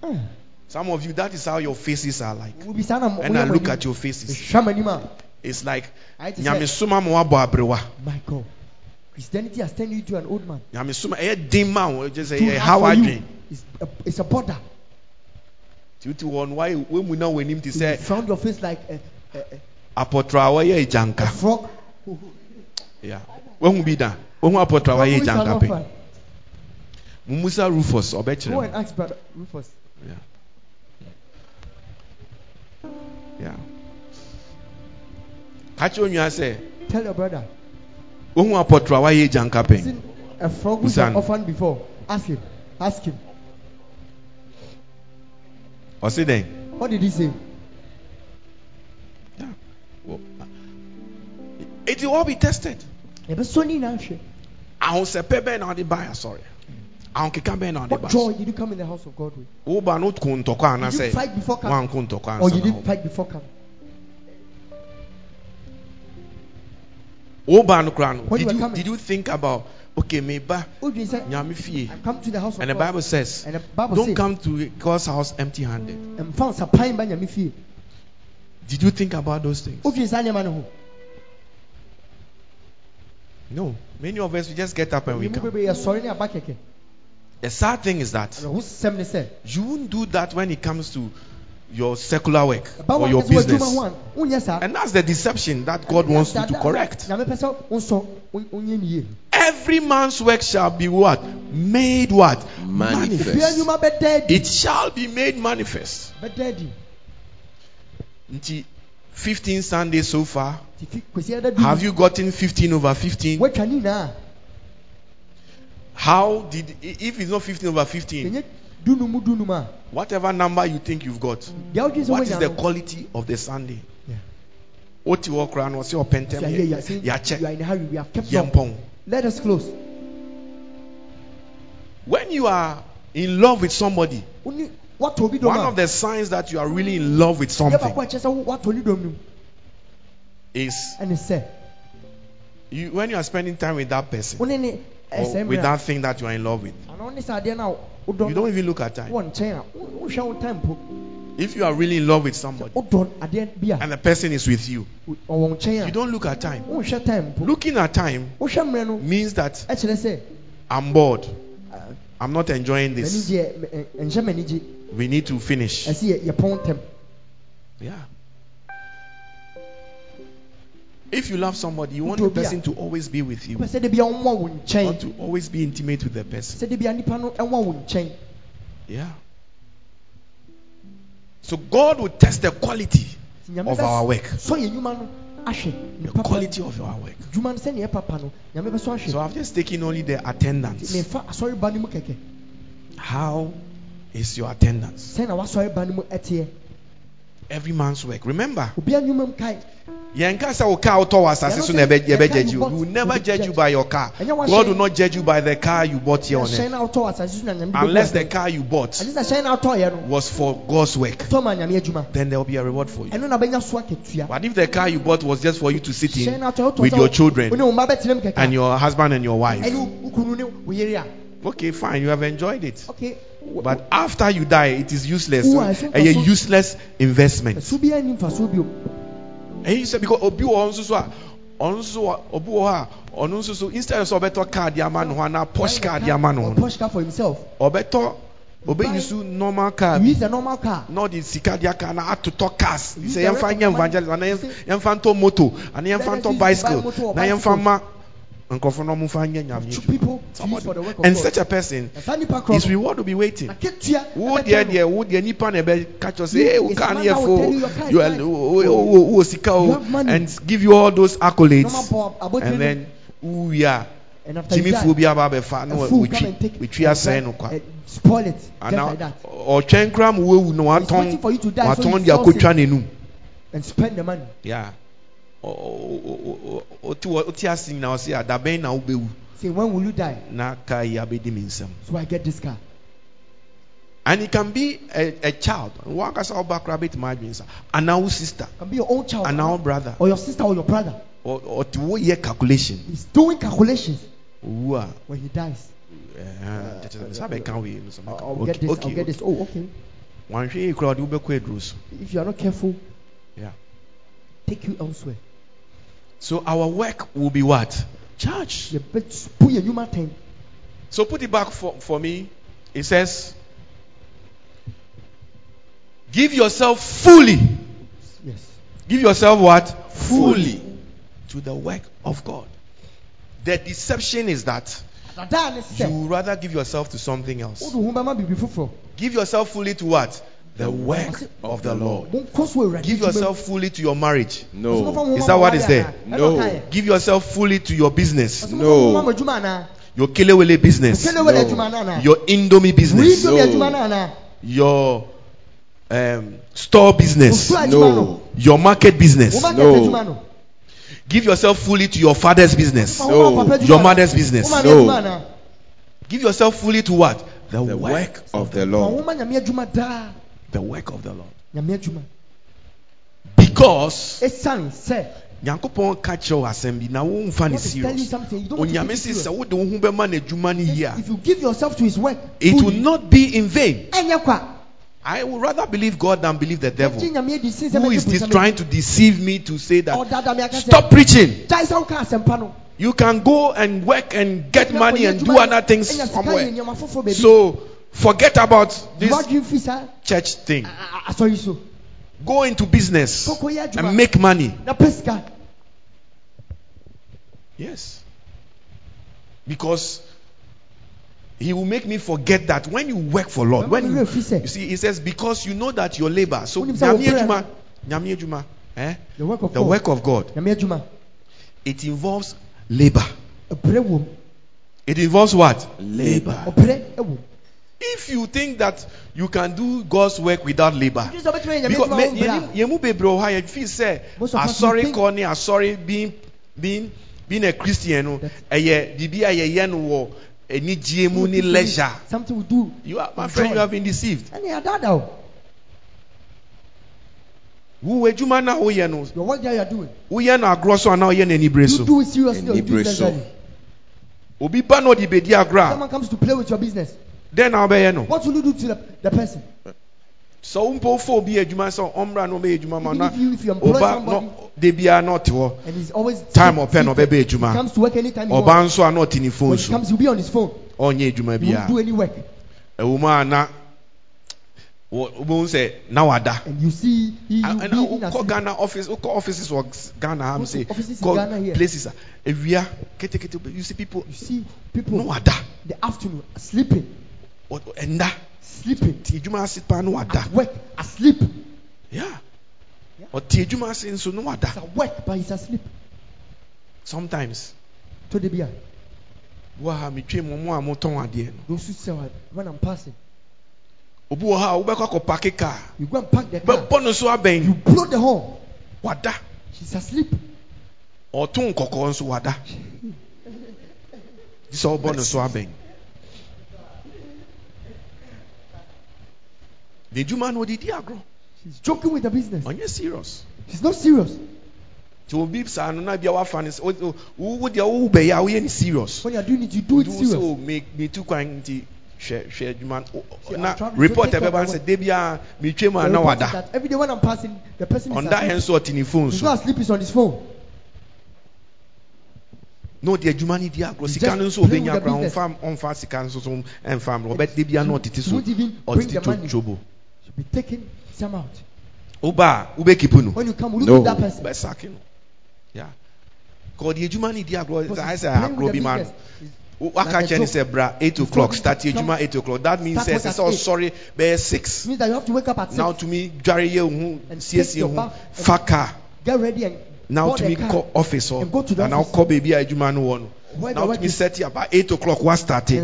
Kwasi ada bio. Mm. Some of you, that is how your faces are like. Wobi saa na mo- And I look at your faces. Mehwɛ m'anim a. It's like Ayɛ te sɛ, nyamesoma ma wabɔ abrewa. My God. Christianity has turned you into an old man. Den ma. Just say hard how I you. It's a, border. Tutu why when we know when him to You say found your face like a, a, a, a wɔyɛ a agyanka. frog. Yeah. When we be da. When we apɔtɔ a wɔyɛ Who is an pe. Mumusa Rufus Go and ask brother Rufus. Yeah. Yeah. Kakyɛ onua sɛ Tell your brother. ohun apɔtɔ a wɔyɛ agyanka pe. Seen a frog Usan. an orphan before. Ask him. Ask him. Ɔsi dɛn. What did he say? Yeah. Well, It will all be tested. Yɛbɛsɔ ne nyinaa hwɛ. Ahosɛpɛ bɛn na ɔde ba asɔre. Na ɔde ba. What joy did you come in the house of God with? Woba no ko ntɔkwa Did you fight before coming? Or you didn't fight before coming? Woba no no. Did you coming. did you think about okay meba Who did say? nyame fie? I come to the house of And the Bible says, And the Bible don't says, come to God's house empty-handed. "Mfa nsapan ba nyame fie." Did you think about those things? wodwene saa nneɛma no ho No. Many of us we just get up and we come. The sad thing is that ɛho sɛm ne sɛ you won't do that when it comes to your secular work or your business. ho a wonyɛ saa And that's the deception that God wants you to correct. nyame pɛ sɛ wonsɔ wonyɛ ne yie Every man's work shall be what? Made what? Manifest. bia nnwuma bɛda adi It shall be made manifest. bɛda 15 Sundays so far. Nti fi- kwasi ɛda du Have you gotten 15 over 15? Woatwa ne nyinaa How did, if it's not 15 over 15, ɛnyɛ dunum mu dunum a whatever number you think you've got, what is the quality of the Sunday? Yeah. Oti wɔ koraa no ɔsɛ So, yeah, you are in a hurry. We have kept long let us close. When you are in love with somebody, Woni- watɔ obi dɔm one of the signs that you are really in love with something baako a ɛkyerɛ sɛ wo- watɔ ne dɔm no mu is you, when you are spending time with that person or with that thing that you are in love with, a anaa wone sɛ adeɛ no a you don't even look at time. wɔ nkyɛn a wo- wohwɛ wo time po If you are really in love with somebody wodɔ adeɛ bi a and the person is with you, ɔwɔ wo nkyɛn you don't look at time. wonhwɛ time po Looking at time wohwɛ mmerɛ no means that I'm bored. ah, I'm not enjoying this. We need to finish. ɛsɛ yɛ yɛpɔn ntɛm Yeah. If you love somebody, you want the person to always be with you, wopɛ sɛ de bia ɔmmoa wo not nkyɛn to always be intimate with the person. sɛ de bia nipa no ɛmoa wo nkyɛn Yeah. So God will test the quality of our work. sɔ yɛ nnwuma no The quality of our work. dwuma no sɛneɛ ɛpapa no nyame bɛsɔ ahwɛ So I've just taken only the attendance. memfa asɔreba no mu kɛkɛ How is your attendance? sɛn na w'asɔreba no mu ɛteɛ Every man's work. Remember, obia nnwuma mu kae yɛnka sɛ wo car wotɔ wɔ asase so na you. He will never judge you by your car. God will not judge you by the car you bought here on earth. na wotɔ asase so na nyame de Unless the car you bought ɛgye sɛ hyɛn na wotɔɔyɛ no was for God's work, tɔ ma nyame adwuma then there will be a reward for you. ɛno na bɛnya so akatua But if the car you bought was just for you to sit in with your children wone wo mma bɛtena mu kɛkɛ and your husband and your wife, ɛne wo kunu ne wo yere a okay, fine, you have enjoyed it. okay wo- But after you die, it is useless. So- A useless investment. ɛso biara ni mfasoɔ bio And you say because obi wɔ hɔ nso so a ɔno nso obi wɔ hɔ a ɔno nso so instead of sɛ ɔbɛtɔ car de ama no ho anaa Porsche car de ho Or car for himself? Ɔbɛtɔ ɔbɛyi so normal car he bi use a normal car. Na ɔde sika de aka na atotɔ cars. Use sɛ the yɛmfa rest of nyɛ the money. evangelist ana Say- yɛmfa ntɔ moto yɛmfa Let us to bicycle na yɛmfa ma nkurɔfoɔ no ɔmo mfa nyɛ nyame. Adwuma. people to use for the work of and such a person na saa nipa korɔ his reward will be waiting. Na ketua wo ɛbɛtwa deɛ deɛ wo deɛ nipa na ɛbɛ catch us say You- hey wo man no that yɛ will fo tell you your car is you are nice. wo wo wo sika You o have money. and give you all those accolades. And then wo wia and after you jimmy die fo bi aba abɛfa na a fool we come and take twi we twi and asɛn try- no kwa. spoil it just ana like that. ɔtwɛn kura mu wewu na watɔn for you to die so watɔn de it n'anum and spend the money. Yeah ɔti ɔti ase nyina ɔsi adabɛn na wobɛwu? Say when will you die? Na kaa yi abɛdi mi nsam. so I get this car. And it can be a, a child. Say, "Oh, back rabbit, my dreams." And our sister, can be your own child. And our brother, or your sister or your brother. Or to what year calculation. he's doing calculations. When he dies. Eh, we? I'll, I'll get this I'll get this. Oh okay. One yi kura ɔde wobɛkɔ aduro so. if you are not careful Yeah. take you elsewhere So our work will be what? Church. you bet put your human thing So put it back for, for me. It says, Give yourself fully. yes Give yourself what? Fully. To the work of God. The deception is that you would rather give yourself to something else. wode ho bɛma biribi foforɔ Give yourself fully to what? The work of the Lord. monkɔ so awurade Give yourself fully to your marriage. No. Is that ma what mo is there? No. Give yourself fully to your business. No. momfa mo ho ma mo adwuma anaa Your kelewele business. No. adwuma no anaa Your indomie business. No. adwuma no anaa Your um, store business. No No. Your market business. No. Give yourself fully to your father's business. Fa wo ma No. Your mother's business. No. me adwuma anaa? Give yourself fully to what? The, The work. work of the Lord. Wo ma nyame adwuma daa The work of the Lord. Because nyankopɔn ka kyerɛ wo asɛm bi na womfa ne is telling you serious something you don't want to onyame se sɛ wode wo ho bɛma no adwuma no yie a if you give yourself to his work it will not be in vain I would rather believe God than believe the devil. Megye Nyame adi sen sɛ Who is this trying to deceive me to say that? Ɔdaadaa me aka sɛ, Stop preaching. gyae sɛ woka asɛmpa no. You can go and work and get money and do other things ɛnya sika yɛ somewhere. nneɛma foforɔ baabi. So forget about this Wadwin fi saa church thing. a- a- Go into business and make money. Yes. Because he will make me forget that when you work for Lord, when you, you see, he says, because you know that your labor. So, Wonim sɛ wo nyame prayer adwuma, nyame adwuma, eh? The work of the God. work of God, it involves labor. Ɔbrɛ wɔ mu. It involves what? Labor. Ɔbrɛ wɔ mu. If you think that you can do God's work without labor, Gye sɛ ɔbɛtumi ayɛ Nyame because adwuma me- wɔ mbra. yɛnim- yɛmu bebree wɔ ha yɛfi sɛ Most of us ah, asɔre think- kɔ ne asɔre being being being a Christian oh, eh, ah, no That- eh, ɛyɛ biribi a yɛyɛ no wɔ anigye mu ne Something- leisure. Something we do. You are my friend. You have been deceived. Ɛne adaadaa o. Wo adwuma na woyɛ no Your work that you are doing. woyɛ no agorɔ so anaa woyɛ no anibere You so. Oh. do it seriously or you do it Anibere so. Oh. casually. Obi ba na ɔde bedi agorɔ a Someone comes to play with your business. Dɛn na wobɛyɛ no. What will you do to the, the person? Sɛ wo mpo fo obi adwuma sɛ ɔmmra na ɔbɛyɛ adwuma ma Even na if you, if you employ ɔba somebody na de biara na ɔte hɔ. and he's always Time sit- ɔpɛ na seated, ɔbɛbɛ he adwuma. comes to work anytime he Ɔba wants. nso a na ɔte ne phone When he so. comes, he'll be on his phone. ɔnyɛ adwuma He won't do biara any work. ɛwɔ mu a na wɔ- wobɛhu sɛ na wada And you see, he A- will ɛna be in a wokɔ ghana office wokɔ offices wɔ ghana ha m Go to sɛ offices in Ghana kɔ here. places a awia ketekete you see people You see people no wada the afternoon sleeping, Ɔ- ɛnda sleeping, te adwuma ase paa no wada at work, asleep. yeah. Ɔte adwuma ase nso no wada He's at work, but he's asleep. sometimes. To the beer. wo ha metwe mu mo a motɔn adeɛ no Those who say when I'm passing, obi wɔ ha a wobɛkɔ akɔpake car. You go and park the car. bɛbɔ no so You abɛn blow the horn. wada She's asleep. ɔto nkɔkɔɔ nso wada sɛ wobɔ no so abɛn ne adwuma no ɔde di agorɔ She's joking with the business. ɔnyɛ serious She's not serious. nti obi saa no na bia wafa no sɛ wo- wo wo deɛ wowo bɛyɛ a woyɛ serious When you're doing it, you do it Wodu serious. So o me too kwan nti hwɛ hwɛ adwuma na report so take ɛbɛba care sɛ of da biara metwa mu a The na is wada that every day when I'm passing, the person is ɔnda asleep. yɛn nso ɔte ne phone He's not asleep, he's on his phone. na ɔde adwuma no di agorɔ sika no nso playing ɔbɛnya with the kora business. ɔmfa ɔmfa sika nso so ɛmfa mmerɛ ɔbɛda bia na ɔtete He so won't even bring the ɔtete to dwobo Should be taking some out. woba a wobɛkipu no When you come, will you No. give that person? bɛsake no ya ka ɔde adwuma no di agorɔ Because ayɛ he's sɛ playing agorɔ with bi the ma no business. waka Like a kyɛ ne joke. sɛ bra 8 He's o'clock told start him to adwuma come- 8 o'clock that means start sɛ work ɛsɛ at sɛ eight. ɔsɔre bɛyɛ 6 It means that you have to wake up at na six, wotumi dware yɛ wo ho And siesie take your ho bath and- fa car get ready and na board the wotumi car. kɔ office and go to hɔ the anaa office. wokɔ baabi a adwuma no wɔ no Where na wotumi set about 8 o'clock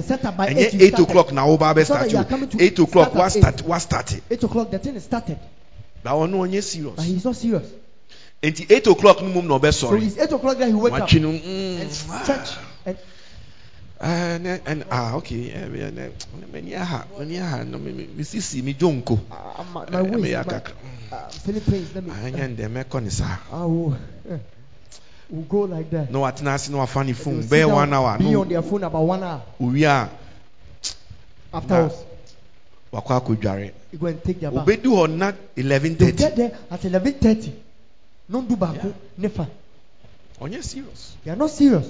set up by ɛnyɛ eight, you 8 started. o'clock na woba It's not that you are coming bɛstarte to 8 o'clock start at wastart wastarte Eight o'clock, the thing is started, ba ɔno ɔnyɛ serious but he's not serious. enti 8 o'clock no mum na So it's eight o'clock that he wake up mm, and ah. stretch and Ah, ne- and ah okay eh, eh, m'ani aha m'ani aha no me me- me sisi me jonko uh, my, Eh, my me waist, yɛ my, akakra. uh, feeling pains. Let me. anyɛ ndɛ mɛkɔ ne saa will, we'll go like that. na watena ase na wafa ne They will phone sit one hour Be na on their phone about one hour. owie a Afterwards, wakɔ akɔdware you go and take their bath. obedu hɔ na They 11:30 get there at eleven thirty. No do back. Yeah. Never. Oh, ɔnyɛ serious They are not serious.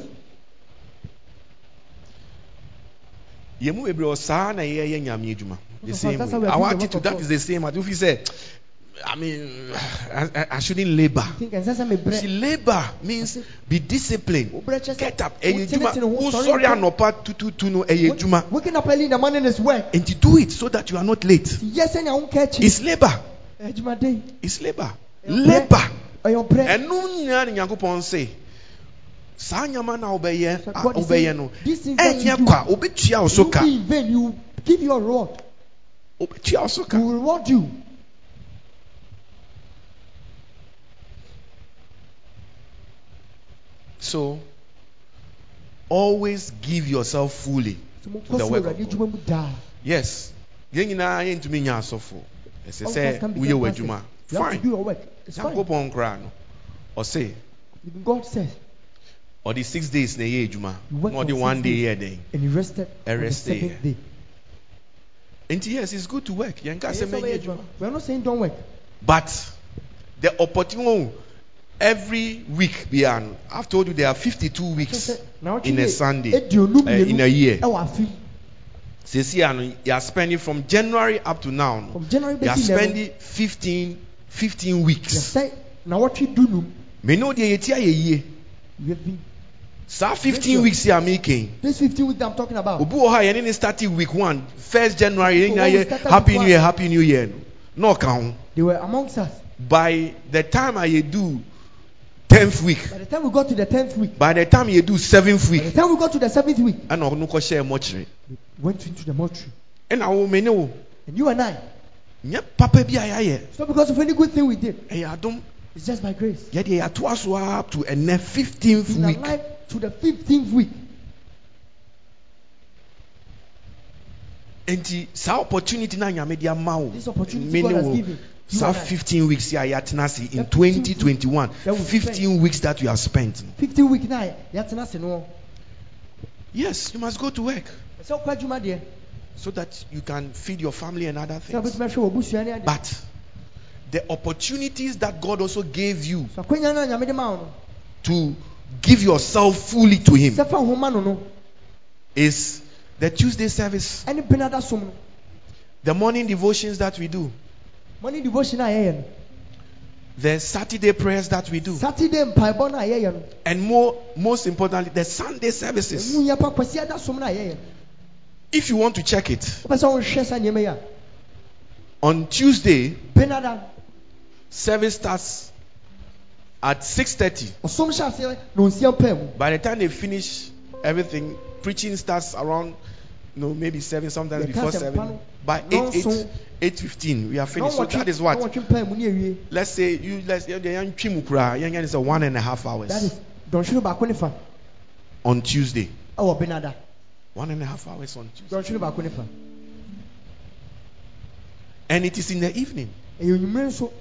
yɛn mu bebree wɔ saa na yɛyɛ nyame adwuma the same way we are our attitude that is the same attitude if you say I mean <sighs> I, I, I shouldn't labor. Think and say me see bread. labor means be disciplined. Get up. ɛyɛ adwuma wosɔre anɔpa tututu no ɛyɛ adwuma Waking up early in the morning is work. and you do it so that you are not late. Yes, and I won't catch you. it's labor. Edwuma day. it's labor. Ɛyɛ labor. Or your bread. ɛno nyinaa ne nyankopɔn se. Saa nyama na wobɛyɛ So a God is wobɛyɛ saying, no. These things that you ɛnyɛ do, kwa obetua wo so you ka be in vain. You give your reward. obetua wo so He ka will reward you. So always give yourself fully So mo The work of God. adwuma mu daa. yes yɛn nyinaa yɛntumi nya asɔfo ɛsɛ All sɛ can become woyɛ pastors. w'adwuma You have to fine do your work. It's fine. nyankopɔn koraa no ɔse Even God says, ɔde six days na ɛyɛ adwuma na ɔde one day yɛ den and He rested on the Ɛrested. seventh day. nti yes it's good to work yɛnka sɛ sɛ mɛnyɛ adwuma adwuma. We are not saying don't work. but the opportunity every week bia i've told you there are 52 weeks sɛ, na ɔtwe in a Sunday, uh, in a year ɛwɔ afe mu. sesi ano you are spending from january up to now From January you are bɛsi lɛ no, spending 15 15 weeks yɛsɛ na wɔtwe dunum. me know deɛ yɛti ayɛ yie We have been saa Yes, 15 weeks yi a meka this 15 weeks that I'm talking about. obi wɔ ha yɛne ne starting week one first january nyinaa we happy new year happy new year no count. They were amongst us. by the time I do 10th week. By the time we got to the 10th week, by the time you do 7th by the week time we got to the 7th week, ɛna ɔno kɔhyɛ mmɔkyerɛ we went into the mortuary. me ne wo And you and I, nyɛ papa bi a it's not because of any good thing we did, ɛyɛ adom it's just by grace. yɛde yɛatoa so ara up to 15th Been week. alive to the 15th week. nti saa opportunity na nyame de ama wo This opportunity God has given. You saa and I. 15 weeks yi a yɛatena in 2021 15 weeks that you have spent. 15 week now, ase no. yes you must go to work. Sɛ wokɔ adwuma deɛ, so that you can feed your family and other things. wobɛtumi ahwɛ w'abusua ne ade. but the opportunities that God also gave you So akwanya no a Nyame de ma wo no, to give yourself fully to Him sɛ fa wo ho ma no no, is the Tuesday service, ɛne benada som the morning devotions that we do, Morning devotion a yɛyɛ no. the Saturday prayers that we do, Saturday mpaebɔ no a yɛyɛ and more, most importantly, the Sunday services. Ɛmu yɛ pa kwasi ada som no a yɛyɛ. If you want to check it, Wopɛ sɛ wohwɛ saa nneɛma yi a, on Tuesday, service starts at 6:30. ɔsom hyɛ aseɛ na onsia mpaa mu. By the time they finish everything, preaching starts around you no maybe seven, sometimes before seven. By non- eight, eight, so- eight fifteen, we are finished. So that is what. wɔtwe mpaa mu ne awie. Let's say you let's yeah, yeah, twi mu koraa, yɛn yɛn is a one and a half hours That is baako ne fa on Tuesday. ɛwɔ benada. One and a half hours on Tuesday, baako ne fa. and it is in the evening. Ɛyɛ onwummerɛ nso.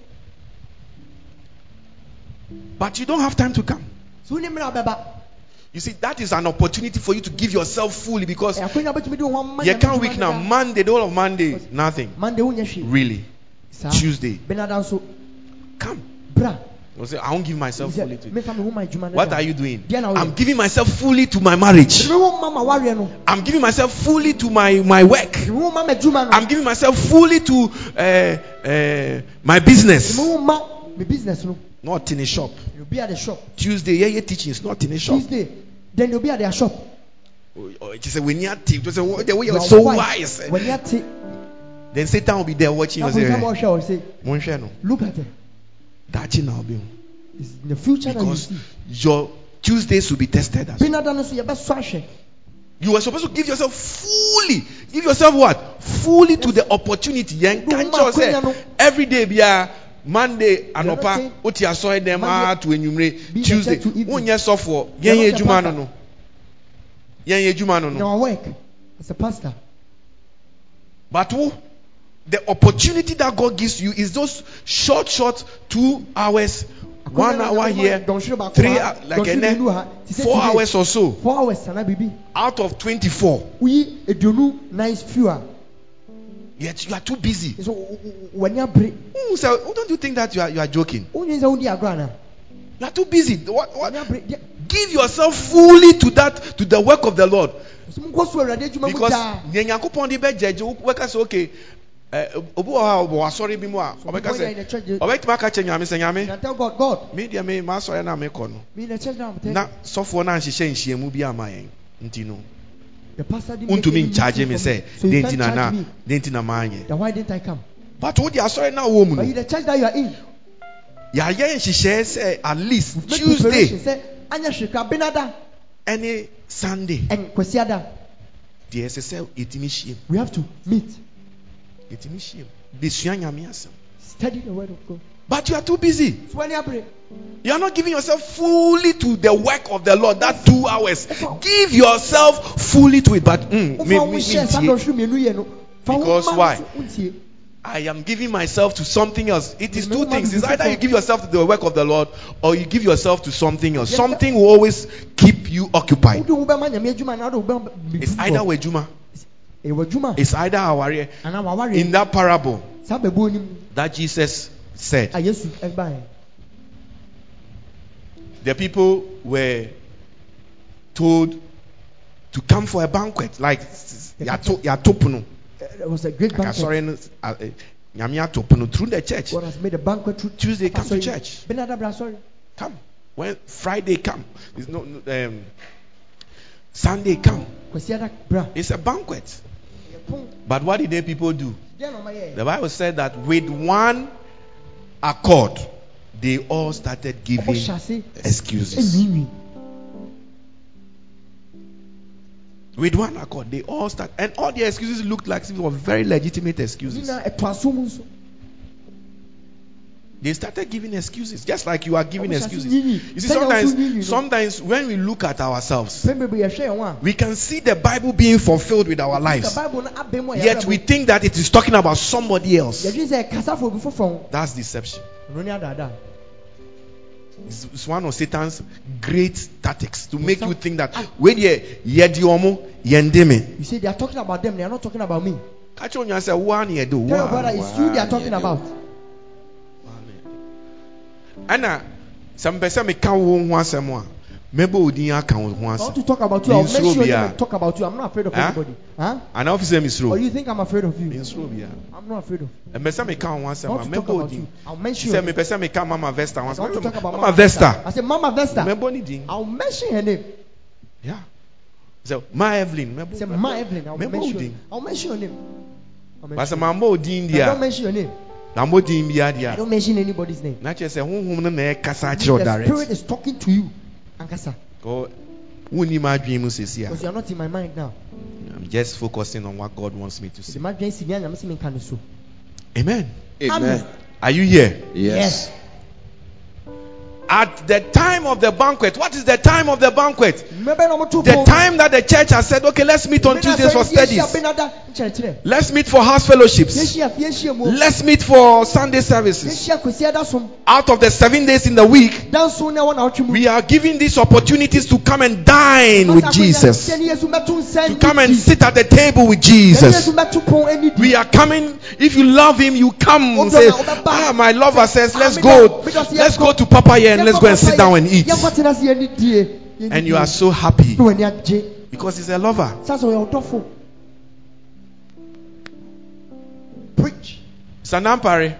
But you don't have time to come. So wonim na wobɛba. You see, that is an opportunity for you to give yourself fully because Ɛyɛ akwanya wobɛtumi de wo ho ama you can't week now. Monday, the whole of Monday, nothing really. Tuesday, come. You say, I won't give myself fully to it. mefa me ho ma adwuma no What are you doing? Deɛ na woyɛ? I'm giving myself fully to my marriage. Me ho ma ma wareɛ no. I'm giving myself fully to my, my work. Me ho ma ma adwuma no. I'm giving myself fully to uh, uh, my business. ho ma me business no. Not in a shop. You'll be at the shop. Tuesday, yeah, yeah, teaching is not in a shop. Tuesday, then you'll be at their shop. Oh, oh, is a when you're team. Just say, "Oh, the way you're so wise. When you take, Then Satan will be there watching you. that will come Say, out show, say, "Monhwɛ no, look at it. daakye na obi ho." It's in the future that you Because your Tuesdays will be tested as Benada no so yɛbɛsɔ ahwɛ. You are supposed to give yourself fully. Give yourself what? Fully to the opportunity. Yɛn ka No, nkyɛw ma akwanya no. sɛ every day bia Monday anɔpa wote asɔre dɛm Monday- aa to enyimire. Tuesday church to evening. wonyɛ sɔfoɔ yɛn yɛ adwuma no no yɛn yɛ adwuma no no work, as a pastor, but wo the opportunity that God gives you is those short short two hours one hour here three like ɛnɛ four hours or so. Four hours, ana bibi. out of twenty-four yet you are too busy. So when you Hmm, so don't you think that you are you are joking? unyi sɛ wodi agorɔ ana? You are too busy. What, what? When you break, Give yourself fully to that to the work of the Lord. so nkɔ so awurade adwuma mu Because Nyankopɔn de bɛgye wobɛka sɛ okay obi wɔ ha ɔbɔ asɔre bi mu a ɔbɛka When you're in the sɛ ɔbɛtumi aka kyerɛ nyame sɛ nyame can tell God, God, me deɛ me maasɔre no a mekɔ no me in the church now, I'm telling na sɔfoɔ no anhyehyɛ nhyiamu bi ama yɛn nti no wontumi any nkyagye meeting me for sɛ me. So you deɛ can't nti na na charge me. deɛ nti na maanyɛ Then why didn't I come? but wode asɔre no a wɔ mu But no in the church that you are in, yɛayɛ nhyehyɛɛ sɛ at least make preparation. tuesday Say, anya hweka benada ɛne sunday and kwasiada. deɛ ɛsɛ sɛ yɛtumi hyiam We have to meet, yɛtumi hyiam bɛsua nyame asɛm study the word of God. but you are too busy So when you are not giving yourself fully to the work of the lord that two hours give yourself fully to it but mm, me, me, me, Because why? I am giving myself to something else. It is two things. It's either you give yourself to the work of the Lord or you give yourself to something else. Something will always keep you occupied. Wode wo bɛma Nyame adwuma na wode wo bɛma biribi It's either way, Juma. ɛwɔ It's either anaa In that parable saa bɛbuo nim that Jesus said, a yesu ɛbaeɛ the people were told to come for a banquet. Like, yato- yatopono. it was a great banquet uh, atopono through the church. God has made a banquet through Tuesday, come to church. Come. When Friday come. It's no, um, Sunday come. It's a banquet. But what did the people do? deɛ na ɔma yɛ The Bible said that with one accord, they all started giving excuses. With one accord, they all start, and all the excuses looked like it were very legitimate excuses. nyinaa ɛto aso mu nso They started giving excuses, just like you are giving Ɔmo hyɛ ase excuses. You see, sometimes, sometimes when we look at ourselves, pɛn bebree yɛhwɛ yɛn ho a we can see the Bible being fulfilled with our lives. bible no abɛn mu a Yet we think that it is talking about somebody else. yɛdwene sɛ ɛkasa fo obi foforɔ ho That's deception. Ɛno ne adaadaa It's, one of Satan's great tactics to make you think that when you you say they are talking about them they are not talking about me. Catch on you say one yedo. tell your brother it's you they are talking about. Ana some person me ka wo ho asɛm a mɛbɔ odin aka wo ho I want asɛm. to talk about you I'll mention your Robia. name and talk about you I'm not afraid of anybody huh Ana officer mi or suro. Oh, you think I'm afraid of you Nsuro bia. I'm not afraid of Mbɛsɛ eh, me ka ho I asɛm a want to talk mɛbɔ odin. Sɛ your me name ka mama Vesta ho I want to talk asɛm. about Mama Vesta. I said Mama Vesta Mɛbɔ ni din. I'll mention her name Yeah. So Ma Evelyn I mɛbɔ. said Ma Evelyn I'll mention your name I'll mention your name But sɛ mambɔ I dia. don't mention your name Na mbɔ din bia I dia. don't mention anybody's name Na eh, kyerɛ sɛ honhom no na the akyerɛ wo direct. spirit is talking to you Ankasa Ko wonni m'adwene mu sesi a. because you are not in my mind now I'm just focusing on what God wants me to the see. man dwen si nea nyame se menka no so Amen. Amen. Are you here? Yes. At the time of the banquet, what is the time of the banquet? mmɛbɛ na ɔmo to The time that the church has said, okay, let's meet on Tuesdays for studies. Let's meet for house fellowships. yɛhyia yɛhyia mu Let's meet for Sunday services. yɛhyia kwasiada som Out of the seven days in the week, danso ne ɛwɔ na ɔtwe mu we are giving these opportunities to come and dine with Jesus. Sɛne Yesu bɛto nsa To come and sit at the table with Jesus. Yesu bɛto pon ani di. We are coming. If you love him, you come and say, Ah, my lover says, let's go. Let's go to Papa here and let's go and sit down and eat. Yɛnkɔ tena ase yɛnni die. Yɛnni And you are so happy Na w'ani agye. because he's a lover. Saa sɛ ɔyɛ ɔdɔfo. Preach. Sanampare,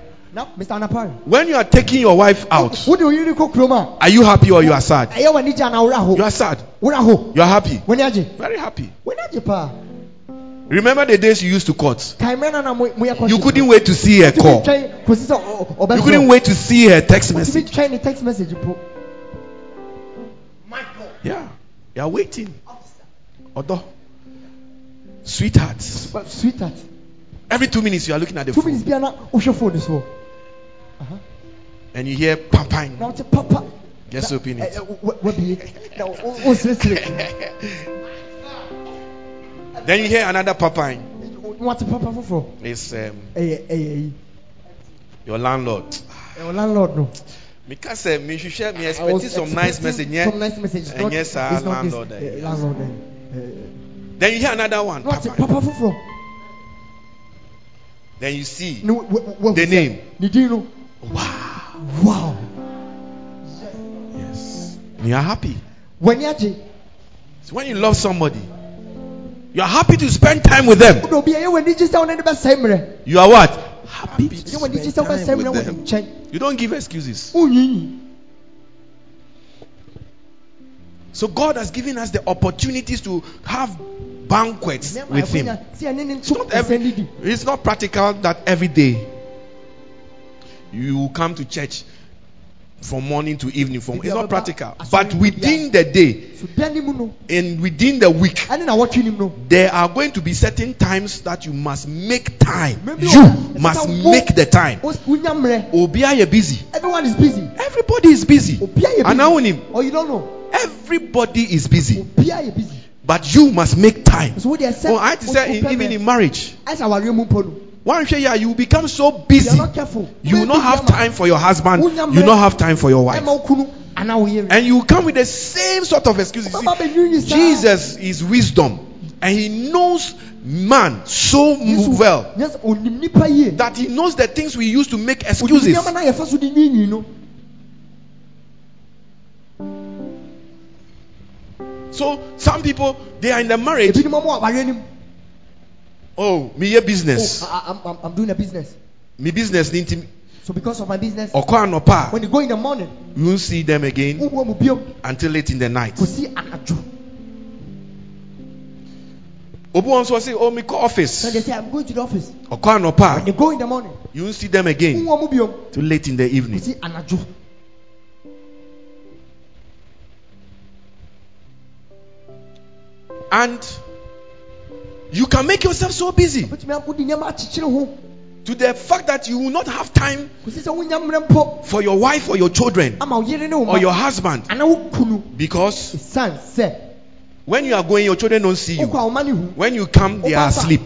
Mr. Anapari. when you are taking your wife out, Wode oyiri kɔ kurom a, are you happy or you are sad? ɛyɛ w'ani gye anaa worɛ aho? You are sad. You are happy. Very happy. W'ani agye paa. Remember the days you used to court? Kae mmerɛ no na mo- moyɛ kɔhye You couldn't wait to see her call. You couldn't wait to see her text message. twɛn text message. Yeah. You are waiting. Odo. Sweethearts. But Sweetheart. Every two minutes you are looking at the Two minutes phone bia na wohwɛ phone so. and you hear papa. Na wote papa. Just Na- open ɛ- it. <laughs> Then you hear another papa. Na wate papa foforɔ. It's um, Ɛyɛ ɛyɛ yi. your landlord. Ɛwɔ landlord no. Because uh, me share me was some nice message. Yeah. Some nice message. And not- yes, it's not this, landlord, uh, yes. Landlord. uh, Then you hear another one. Wate Papa. foforɔ. Then you see wa- wa- wa- the name. Ne din no. Wow. Wow. Yes. And you are happy. W'ani agye. So when you love somebody, you are happy to spend time with them. Wode obi a ɛyɛ w'ani gye sɛ wo ne ne bɛsɛe mmerɛ. You are what? Happy to Ɛyɛ spend sɛ time with wɔ them. You don't give excuses. So God has given us the opportunities to have banquets with Him. ɛkɔnya sɛ ɛne ne It's not, every, it's not practical that every day you come to church from morning to evening. From it's not practical, but within the day So da ne mu no. and within the week, ɛne na wɔtwe nim no. there are going to be certain times that you must make time. You must ɛsɛ sɛ wo- make the time. wo- wonya mmerɛ. Obia, busy. Everyone is busy. Everybody is busy. And now him, Or you don't know. everybody is busy. Obia busy. But you must make time. So wo deɛ sɛ. Oh, I to even in marriage, Ɛsɛ awareɛ mu mpo no. one yeah, you become so You busy. are not careful. You will not have time for your husband. You will not have time for your wife. Ɛma wo kunu anaa wo yere. And you come with the same sort of excuses. See. Jesus is wisdom. And he knows man so well Yes, onim nipa yie. that he knows the things we use to make excuses. nneɛma no a yɛfa so de nwiinwii no. So some people they are in the marriage. Oh, me ye Oh, business. I, I, I'm, I'm, I'm doing a business. Me business ni nti So because of my business, when you go in the morning, You won't see them again wohu ɔmo bio, until late in the night. kò sí anadwo. Obu wọn sọ say, oh me call So office. they say, I'm going to the office. Ọkọ When anọpa. they go in the morning, You won't see them again wohu ɔmo bio, till late in the evening. And you can make yourself so busy Wobɛtumi a- wode nneɛma akyekyere ho. to the fact that you will not have time Kò sí sɛ wonya mmerɛ mpo for your wife or your children ama wo yere ne wo or your husband anaa wo kunu. because when you are going, your children don't see you. a wo mma ne hu. When you come, they are asleep.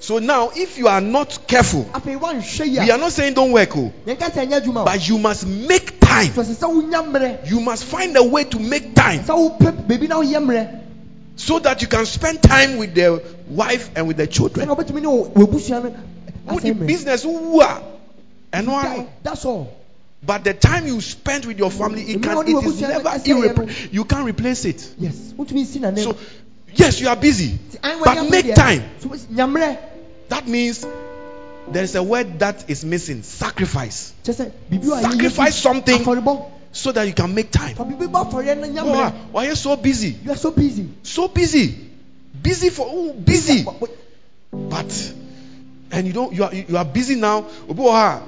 So now, if you are not careful, Afei woanhwɛ yi we are not saying don't work, oh, yɛnka sɛ ɛnyɛ adwuma o. but you must make time. So ɛsɛ sɛ. You must find a way to make time so that you can spend time with the wife and with the children. Sɛnea wobɛtumi ne wo- w'abusua no Who the business who are and That's all. but the time you spend with your family, it can it is never irrepl- you can't replace it. Yes. Wotumi si na ne. So yes, you are busy, but make time. so wosi- nya mmerɛ. That means there is a word that is missing: sacrifice, Kyerɛ sɛ biribi wɔ a yɛyɛ Sacrifice something. So that you can make time. Fa biribi bɔ afɔreɛ na nya Why, why are you so busy? You are so busy. So busy, busy for oh, busy. But- and you don't you are you are busy now. Obi wɔ ha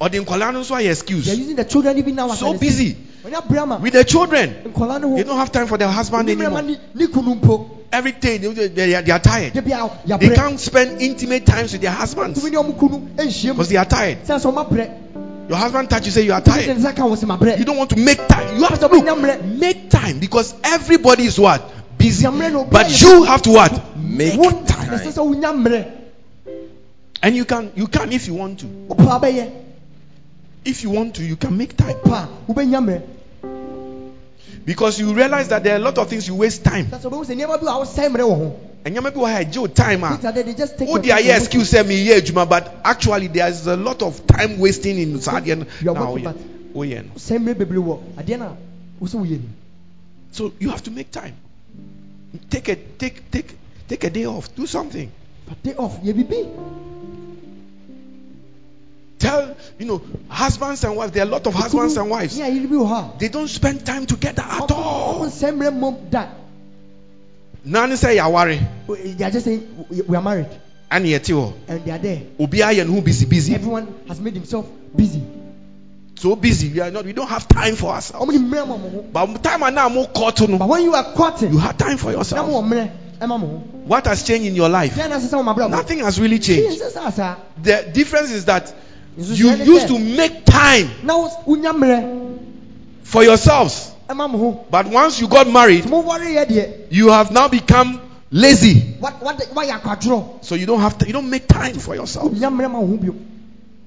a, ɔde nkwadaa no nso ayɛ They are excuse. using the children even now. So busy excuse. When you bring ama, with the children. They don't have time for their husband Onim mmerɛ ma anymore. ne- ne kunu mpo. Every day they, they, they are, tired. They can't spend intimate times with their husbands Tumi ne ɔmo kunu nhyia mu. because they are tired. Sɛ sɛ ɔmo abrɛ. Your husband touch you say you are tired. ne nsa ka wo sɛ mabrɛ. You don't want to make time. You have to Sɛ ɔmo nya mmerɛ. look, make time because everybody is what busy. But you have to what make time. ɛsɛ sɛ wonya mmerɛ. And you can you can if you want to. Wopɛ a wobɛyɛ. If you want to, you can make time Wopɛ a wobɛnya mmerɛ. because you realize that there are a lot of things you waste time. Sɛ sɛ wobɛhu sɛ nneɛma bi wɔ a wosɛe mmerɛ. And you maybe why Joe time. ah. Things are they just take Oh, your dear, time yeah, and excuse me, yeah, Juma, but actually there's a lot of time wasting in Sadian. You are now, working, yeah. but- Oh, yeah. it. Wosɛe mmerɛ bebree wɔ adeɛ no a sɛ woyɛ no. So you have to make time. Take a take take take a day off. Do something. But day off, yɛ bibi. Tell you know husbands and wives. There are a lot of husbands and wives. Ne ayere bi wɔ hɔ. They don't spend time together at all. Mmerɛ mmom da. Nani oh, They are just saying we are married and yeti wo. and they are there. Obi aye who busy busy. Everyone has made himself busy. So busy. We are not. We don't have time for ourselves. Ɔmo de mmerɛ ma ɔmo. But time and now more caught But when you are caught, You have time for yourself. wɔ mmerɛ ɛma mo. What has changed in your life? Deɛ na ɛsɛ sɛ wɔn abrɛ. Nothing has really changed. nsɛ sɛ asa. The difference is that you used to make time na wo- wonya for yourselves. Ɛma mo ho. But once you got married, Sɛ mo wɔre yɛ deɛ, you have now become lazy. wa- wa- wayɛ akwadworɔ. So you don't have to, you don't make time for yourself. Wonya mmerɛ ma wo ho bio.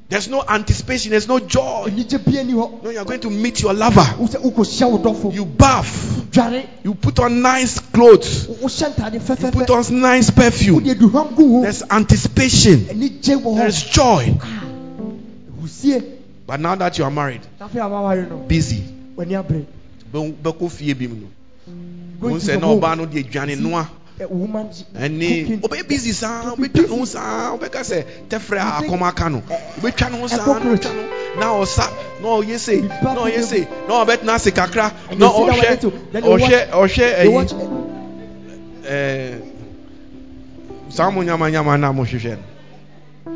There's no anticipation, there's no joy. Anigye bia ni hɔ. No, you're going to meet your lover. Wo sɛ wokɔhyia wo dɔfo. You bath, you put on nice clothes, Wo- wohyɛ ntade you put on nice perfume. Wode aduhwam gu ho. There's anticipation, Anigye wɔ hɔ. there's joy. Ah, But now that you are married, Afei a waware no, busy. W'ani abere. Bɛ- bɛkɔ fie bi mu no. Going Wɔn to sɛ the na home. ɔbaa no de aduane noa. A woman ɛne cooking. wobɛyɛ busy saa Be wobɛtwa ne ho busy. saa wobɛka sɛ tɛfrɛ a You think- akɔm aka no wobɛtwa ne ho saa cockroach. wobɛtwa no na ɔsa na ɔyɛ sei Be na back ɔyɛ with sei na ɔbɛtena ase kakra And na you sit down ɔhwɛ with it, then you ɔhwɛ ɔhwɛ They watch ayi ɛɛ saa mo nyamanyama na mohwehwɛ no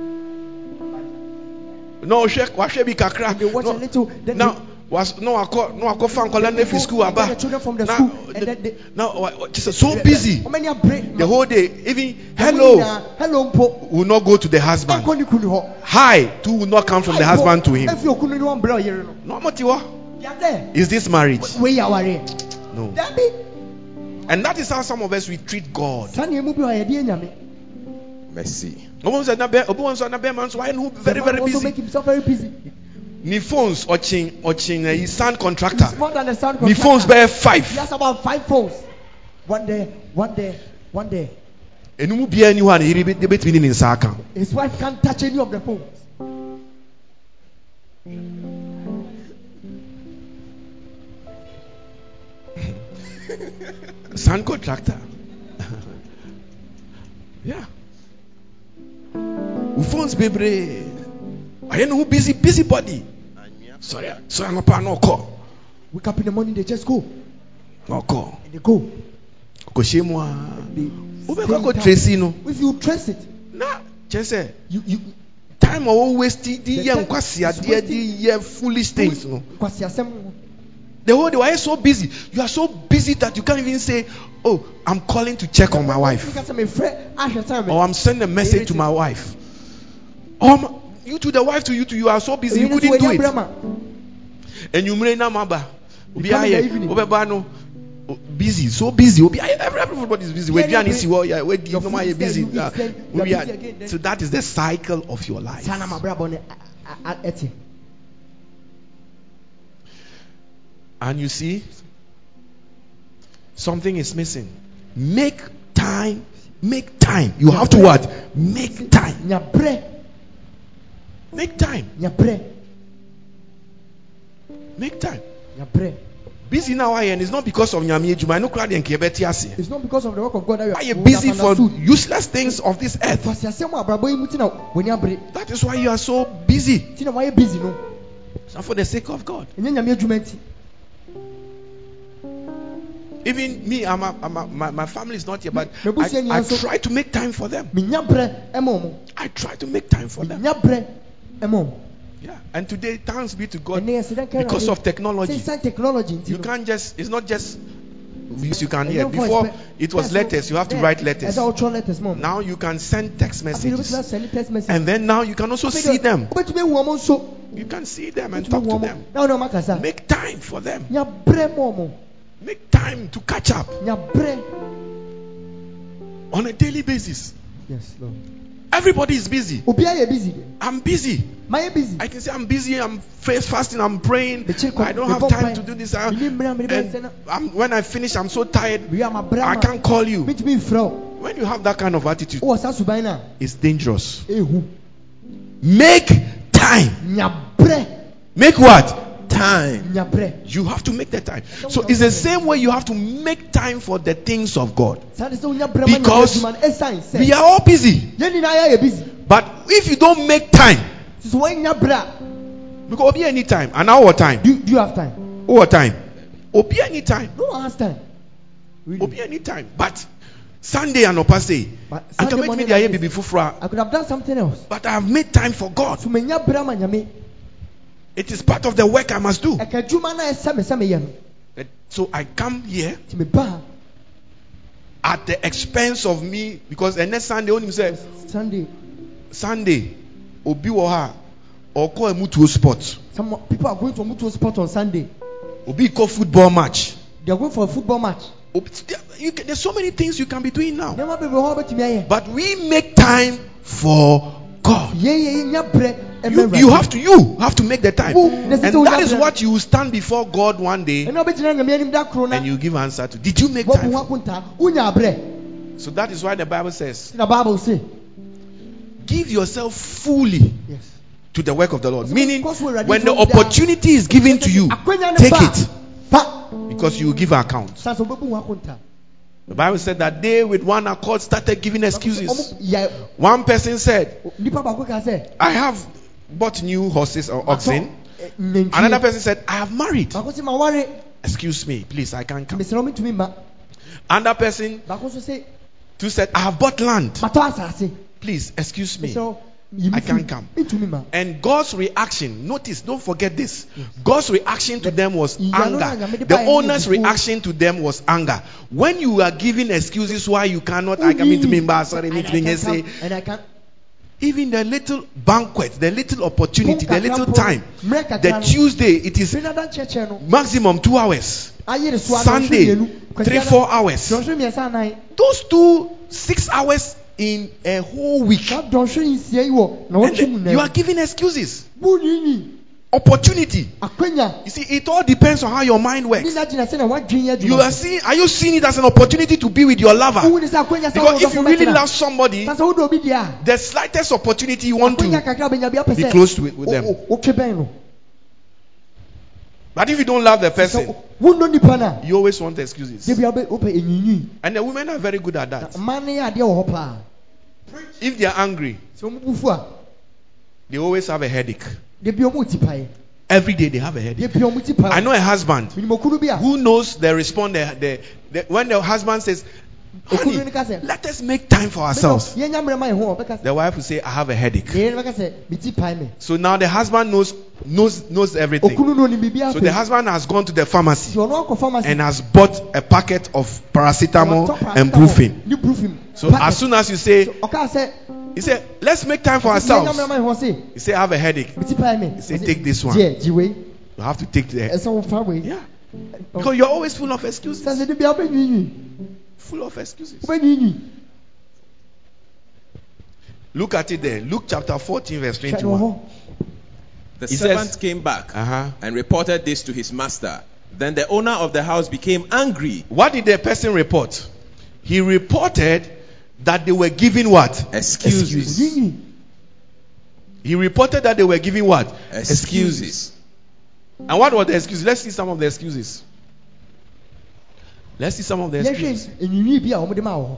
na ɔhwɛ wahwɛ bi kakra they watch a na- little. Then na they- was na wakɔ na wakɔfa nkɔla no afiri school and get aba the children from the na school, and then they- na ɔ- ɔ- so busy How many are break? the whole day even hello Hello, mpo. will not go to the husband. Nkɔ ne kunu hɔ. Hi too will not come from the husband to him. Efi okunu ni wɔn brɛ ɔyere no. No, Motiwa. They are there. Is this marriage? Wei yɛ. No. And that is how some of us we treat God. Saa nea emu bi wɔ yɛde enyame. Mercy. Obi nso na bɛ- obi nso na bɛrima nso ayɛ ne ho very very man also busy. make himself very busy. Ne phones ɔkyin ɛyi eh, sound contractor. More than a sound phones contractor. bɛyɛ He five. has about five phones. one day one day one day ɛnum biara ni hɔ a ne yere bɛ- bɛtumi ne ne nsa aka his wife can't touch any of the phones. <laughs> sand contractor <laughs> yeah wo phones bebree ayɛ ne ho busy busy body sɔre a- sɔre anɔpa na ɔkɔ Wake up in the morning, they just go. Na ɔkɔ and they go. ɔkɔhyia mu a They wobɛkɔ stay in akɔ no If you trace it, na kyerɛ sɛ you you. Time wɔn waste The is nkwaseadeɛ wasting. di yɛ foolish things no kwasi asɛm the whole day why so busy? You are so busy that you can't even say oh i'm calling to check on my wife. Because I'm a friend, ahwɛ time. or i'm sending a message to my wife. Um you to the wife to you to you are so busy you couldn't do it. Enyimire na ma obi You come in the ayɛ evening. obɛba no busy so busy. Obi everybody is busy. Yeah, weduane yeah, si hɔ yɛ wedi your normal food yɛ is there, busy you eat, ah, you busy a- again, then- so that is the cycle of your life. And you see something is missing. Make time make time. You have to what? Make time make time. Make time. Busy now I and it's not because of nyame adwuma no deɛ nka yɛbɛte It's not because of the work of God that you are you busy for useless things of this earth. Kwasi asɛm a abrabɔ yi mu ti na w'ani abere. that is why you are so busy. Ti na wayɛ busy no. it's not for the sake of God. Ɛnyɛ nyame adwuma nti. even me I'm a, I'm a, my, my family is not here but Me- me busu I, I try to make time for them. I try to make time for them Yeah and today thanks be to God Ɛnɛ yɛsɛ dɛ nkɛ because of technology technology You can't just, it's not just voice you can hear. Before it was letters, you have to write letters. Ɛsɛ ɔtwerɛ letters ma ɔmo. Now you can send text Afei na wobɛtumi messages. asɛne text message. And then now you can also see them. Wobɛtumi ehu ɔmo nso. You can see them and talk to them. Make time for them. Nyabrɛ ma ɔmo. Make time to catch up on a daily basis. Yes, Lord. Everybody is busy. Obiara yɛ busy de. I'm busy. I can say I'm busy. I'm face fasting. I'm praying. I don't have time to do this. I- Mini mmira mede bɛyɛ sɛ And na- I'm, when I finish, I'm so tired. I can't call you. Mentumi mfrɛ wo. When you have that kind of attitude, oh, Wowɔ saa suban no a, it's dangerous. Make time. Make what? Time. You have to make the time. So it's the same way you have to make time for the things of God. Saa de sɛ wonya brɛ ma nyame Because adwuma no, ɛsiane sɛ, We are all busy. yɛn nyinaa yɛyɛ busy. But if you don't make time, Nti sɛ woannya brɛ a, because Obi any time, an hour time, do do you have time? what time? Obi any time, No one has time. Really. Obi any time. But Sunday and Opa say, But I Sunday can make me morning the like aye this, bibi fufura, I could have done something else. but I have made time for God. So menya brɛ ma nyame. It is part of the work I must do. Ɛka adwuma no a ɛsɛ me sɛ meyɛ no. So I come here Nti meba ha, at the expense of me because the next Sunday only say Sunday, Sunday Obi wɔ ha ɔkɔ emutuo sport. some people are going to Omutuo sport on Sunday. Obi kɔ football match. They are going for a football match. There- you can- There's so many things you can be doing now. Nneɛma bebree hɔ a wobɛtumi ayɛ. But we make time for God. Yɛn yɛ yɛnya brɛ ɛma You, you have to you have to make the time. And that is what you will stand before God one day ɛna wobɛgyina nyame anim da koro na and you give answer to. Did you make time? ho akontaa wonya abrɛ So that is why the Bible says, na bible say give yourself fully yes to the work of the Lord. Meaning, Because we're ready when the to do that. opportunity is given to you, take it because you will give account. The Bible said that they with one accord started giving excuses. One person said, nipa baako ka sɛ I have bought new horses or oxen. "Eh. Another person said, I have married. baako sɛ maware Excuse me, please, I can't come. mesrɛ wo mentumi mma Another person baako nso sɛ too said, I have bought land. Please, excuse me. Mesrɛ wo, yi me I can't come. And God's reaction, notice, don't forget this. God's reaction to them was Yeah, no, no, anger. The owner's reaction to them was anger. When you are giving excuses why you cannot, I can't me, sorry, And I can say, and I can even the little banquet, the little opportunity, the little time, the Tuesday, it is firi na da nkyerɛkyerɛ no maximum two hours. ayere so a, Sunday, dɔnhwere mmienu. Kwasi three, four hours. dɔnhwere mmiɛnsa anan Those two, six hours in a whole week. saa dɔnhwere nsia yi wɔ na And wɔtwe mu then you are giving excuses. Opportunity. You see, it all depends on how your mind works. na gyina sɛ na wadwen yɛ You are seeing, are you seeing it as an opportunity to be with your lover? wohu ne sɛ akwanya sɛ Because if you really love somebody, Sɛ sɛ wode obi deɛ a the slightest opportunity you want to kakra bɛnya bi apɛ be close to it with them. wo- wo- wotwe bɛn no But if you don't love the person, wonnɔ nipa no a you always want excuses. And the women are very good at that. mmaa no yɛ adeɛ wɔ hɔ paa If they are angry, sɛ ɔmo bufu a they always have a headache. da bia ɔmo ti paeɛ Every day they have a headache. da bia ɔmo ti paeɛ I know a husband menim okunu bi a who knows the response the, the, when the husband says, Honey, no ka sɛ let us make time for ourselves. yɛnya mmerɛ ma yɛ ho a ɔbɛka sɛ The wife will say, I have a headache. yɛyɛ no bɛka sɛ meti pae me So now the husband knows knows knows everything. okunu no ɔnim biribi So the husband has gone to the pharmacy ɔno akɔ pharmacy and has bought a packet of paracetamol and brufen. So as soon as you say, he said, let's make time for ourselves. mmerɛ ma yɛ ho sɛ He said, I have a headache. meti pae me He said, take this one. You have to take the ɛsɛ wofa wei yeah. Because you're always full of excuses. Sɛ sɛ de bia wobɛnwiinwii Full of excuses. Look at it there. Luke chapter 14, verse hwɛ no wɔ 21. The He servant says- came back Uh-huh. and reported this to his master. Then the owner of the house became angry. What did the person report? He reported that they were giving what? Excuses. nwiinwii He reported that they were giving what? Excuses. And what were the excuses? Let's see some of the excuses. Let's see some of the excuses. yɛhwɛ nwiinwii bi a ɔmode ma wɔ hɔ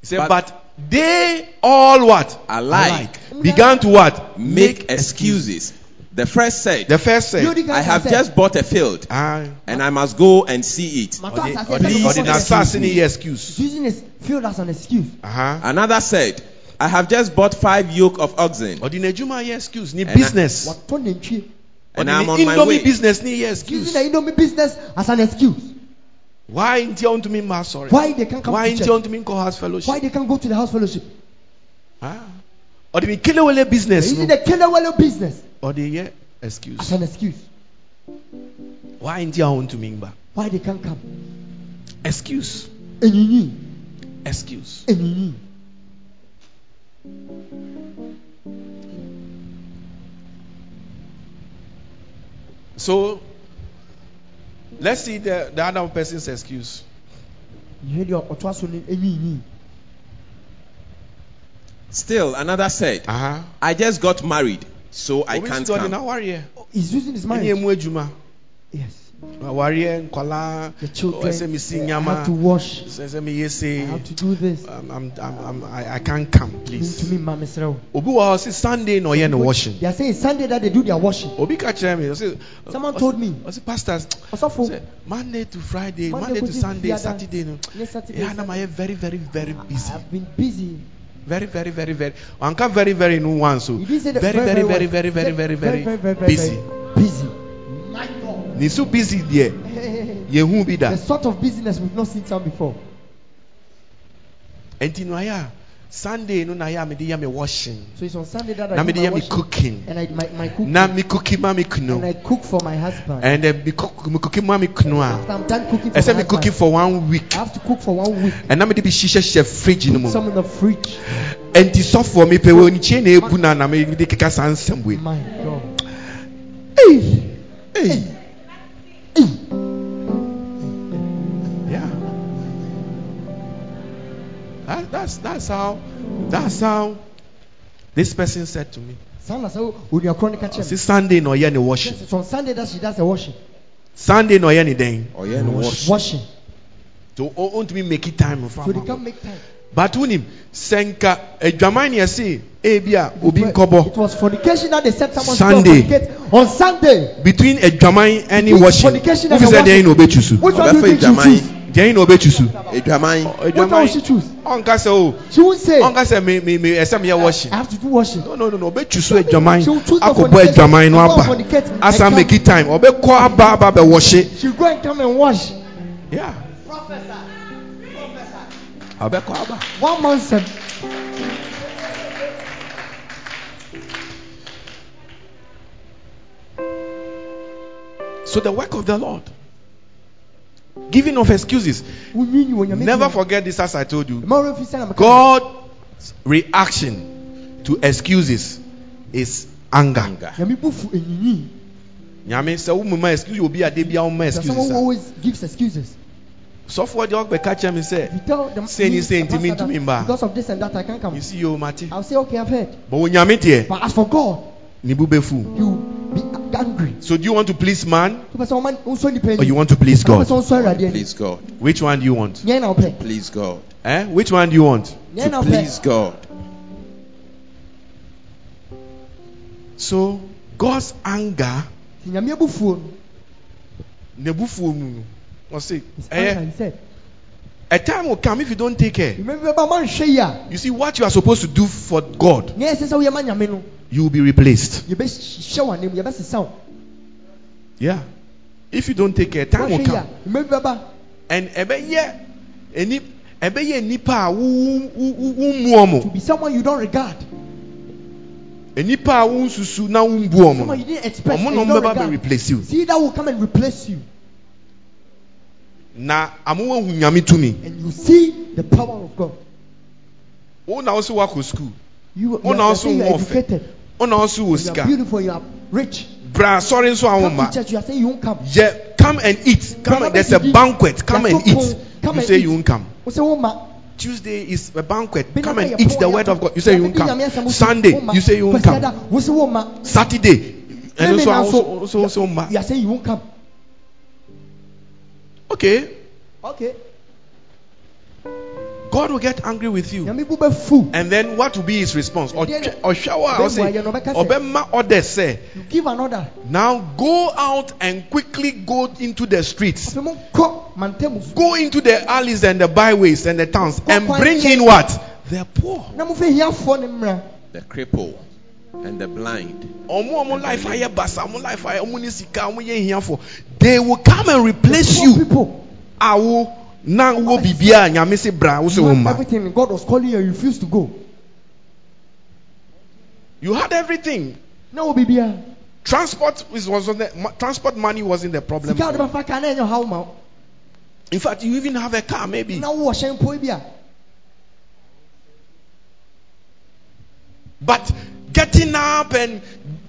He said, But- but, they all what? Alike Began to what? make excuses. The first said, The first Deɛ said, I have just bought a field ah, and I must go and see it. "Matɔ or the, asase or sɛ the, mekɔkɔ or the kɔ assassin excuse." excuse. using his field as an excuse Uh-huh. Another said, I have just bought five yoke of oxen Or the Nejuma ye excuse. Ni business. Or and I'm on my way. business ni ye excuse. using the indomie business as an excuse Why ain't you to me ma sorry? why they can't come Why to ain't church you to me call house fellowship? why they can't go to the house fellowship Ah. Or the kelewele business. using No? the kelewele business Or the yeah as an excuse Why ain't you on to me ba? why they can't come Excuse. enyinyi Excuse. enyinyi So let's see the, the other person's excuse. yìí deɛ ɔtɔ aso ne enyinyi Still, another said, Uh-huh. I just got married, so I Obi can't still dey come. na warrior. he's using his Ɛne mind emu yes Na warrior the children oh, I have to wash Sɛ sɛ mi yɛ I have to do this I'm, I'm, I'm, I'm, I, I can't come, please. me Obi hɔ ɔsi Sunday ɔyɛ ne washing. they are saying Sunday that they do their washing Obi kyerɛ mi someone uh, told me ɔsi pastors. ɔsɔfo Monday to Friday, Monday Monday to Sunday. Saturday no. ne Saturday Yeah, yɛ very very very busy. I've been busy Very very very very. Anka very very no one so. He didn't say that Very very very very very very very very, very, very, busy. busy God Ni so busy deɛ. <laughs> Yehu bi da. the sort of business we've not seen some before Enti no ayɛ a Sunday no na ayɛ a mede yɛ me washing. so it's on Sunday that I Na do mede yɛ me washing cooking. and I my, my cooking Na me cookie ma me and kunu. I cook for my husband And then me cook me cookie ma me kunu ah. after a. I'm done cooking for Ɛsɛ my me cooking for one week. I have to cook for one week ɛna mede bi hyehyɛ hyɛ fridge no mu some in the fridge ɛnti sɔfoɔ mepɛ wɔ nikyie na ɛbu no a na mede keka saa nsɛm wei my God Ei! Ei! Yeah. That, that's that's how that's how this person said to me. Sana sɛ onua korɔ ne ka kyerɛ Ɔsi me Sunday no ɔyɛ ne washing. Yes, it's on Sunday that she does the washing Sunday na ɔyɛ ne dɛn. Yeah, no wash. washing To oh, oh, ɔntumi make it time for so they can't make time But wonim sɛ nka adwaman ne ɛse ebi a obi it nkɔbɔ was fornication that they said someone Sunday. should fornicate on Sunday. Between adwaman ɛne Between washing. fornication Wofi and sɛ deɛn na ɔbɛtu so. which one do you Ɔbɛfa think she adwaman. choose? Deɛn na ɔbɛtu so. Adwaman. which one will she choose? Ɔnka sɛ o she won't say. Ɔnka sɛ me me me ɛsɛ meyɛ I washing have to do washing. No no no no ɔbɛtu so adwaman She will choose the akɔbɔ fornication. Adwaman no and go aba and fornicate and asa come. make it time ɔbɛkɔ aba aba bɛwɔhye she go and come and wash. Yeah ɔbɛkɔ aba one month sef so the work of the lord. Giving of excuses. Wonwiinwi wɔ nyame never forget this as i told you. Mma wɔn mfi sɛ na meka- god's reaction to excuses is anger. Nyame sɛ wo mma excuse obi a de bia wo ma that someone excuse who a. always gives excuses Sɔfoɔ deɛ ɔbɛka kyerɛ me sɛ you tell them Say ni me, say the ntimi pastor, ntumi that mba. because of this and that I can't come you see yo mate. I'll say okay I've heard But wo Nyame deɛ but as for God ne bu bɛfu. you be angry So do you want to please man tó bɛ sɛ ɔman nsɔ nipa or you want to please God? sɛ nsɔ ɛwurade ani Please God. Which one do you want? nyɛn na Please God. Eh? Which one do you want? nyɛn na To please God. So God's anger, ti nyame bu fuo no nebufuo mu no, ɔse, his anger eh, he said a time will come if you don't take care. remember bɛ ɔman hwɛ yi a You see what you are supposed to do for God, nyɛ ɛsɛ sɛ woyɛ ma nyame no you will be replaced. yɛbɛ hyɛ wɔn anim yɛbɛ sisa wo Yeah. If you don't take care, time will wɔhwɛ yi a come. And ɛbɛyɛ eni ɛbɛyɛ nipa to be someone you don't regard Enipa a wo nsusu na wo mbu ɔmo. someone you no, didn't expect Ɔmo and na you ɔmo don't bɛba bɛ regard replace you. see that will come and replace you Na amo wo hu nyame tumi. and you see the power of God Wo na wo so wakɔ school. Wo na you wo so saying you wo ɔfɛ. educated Wo na wo so wo sika. beautiful you are rich Bra sɔre nso a wo come ma. church you are saying you won't come Yeah, come and eat. Come and, there's a banquet. Come and eat. come You and say you won't come. wo sɛ wo ma Tuesday is a banquet. Come and eat the word of God. You say you won't Yɛbɛdi Nyame asɛm come. Sunday, you say you won't come. wo sɛ wo ma Saturday, and also also also also ma. you are saying you won't come Okay, okay God will get angry with you. nyame bu bɛ fu And then what will be his response? Or or shower or say, why you no Obema order say, you give an order now go out and quickly go into the streets. afei mo kɔ mantam so Go into the alleys and the byways and the towns and bring in what? The poor. na mo fɛ hiafoɔ ne mmra The cripple and the blind. Ọmọ ọmọ life ayẹ basa ọmọ life ayẹ ọmọ ní sika ọmọ yẹ. They will come and replace you. people Awo na wo bibi a nyame se bra wo se you wo have ma. everything God was calling you you refused to go You had everything. na wo bibia Transport was, was on the, transport money wasn't the problem. sika a for wode you. bɛfa kaa na ɛnyɛ haw ma wo In fact, you even have a car maybe. na wowɔ hyɛn mpo bi But getting up and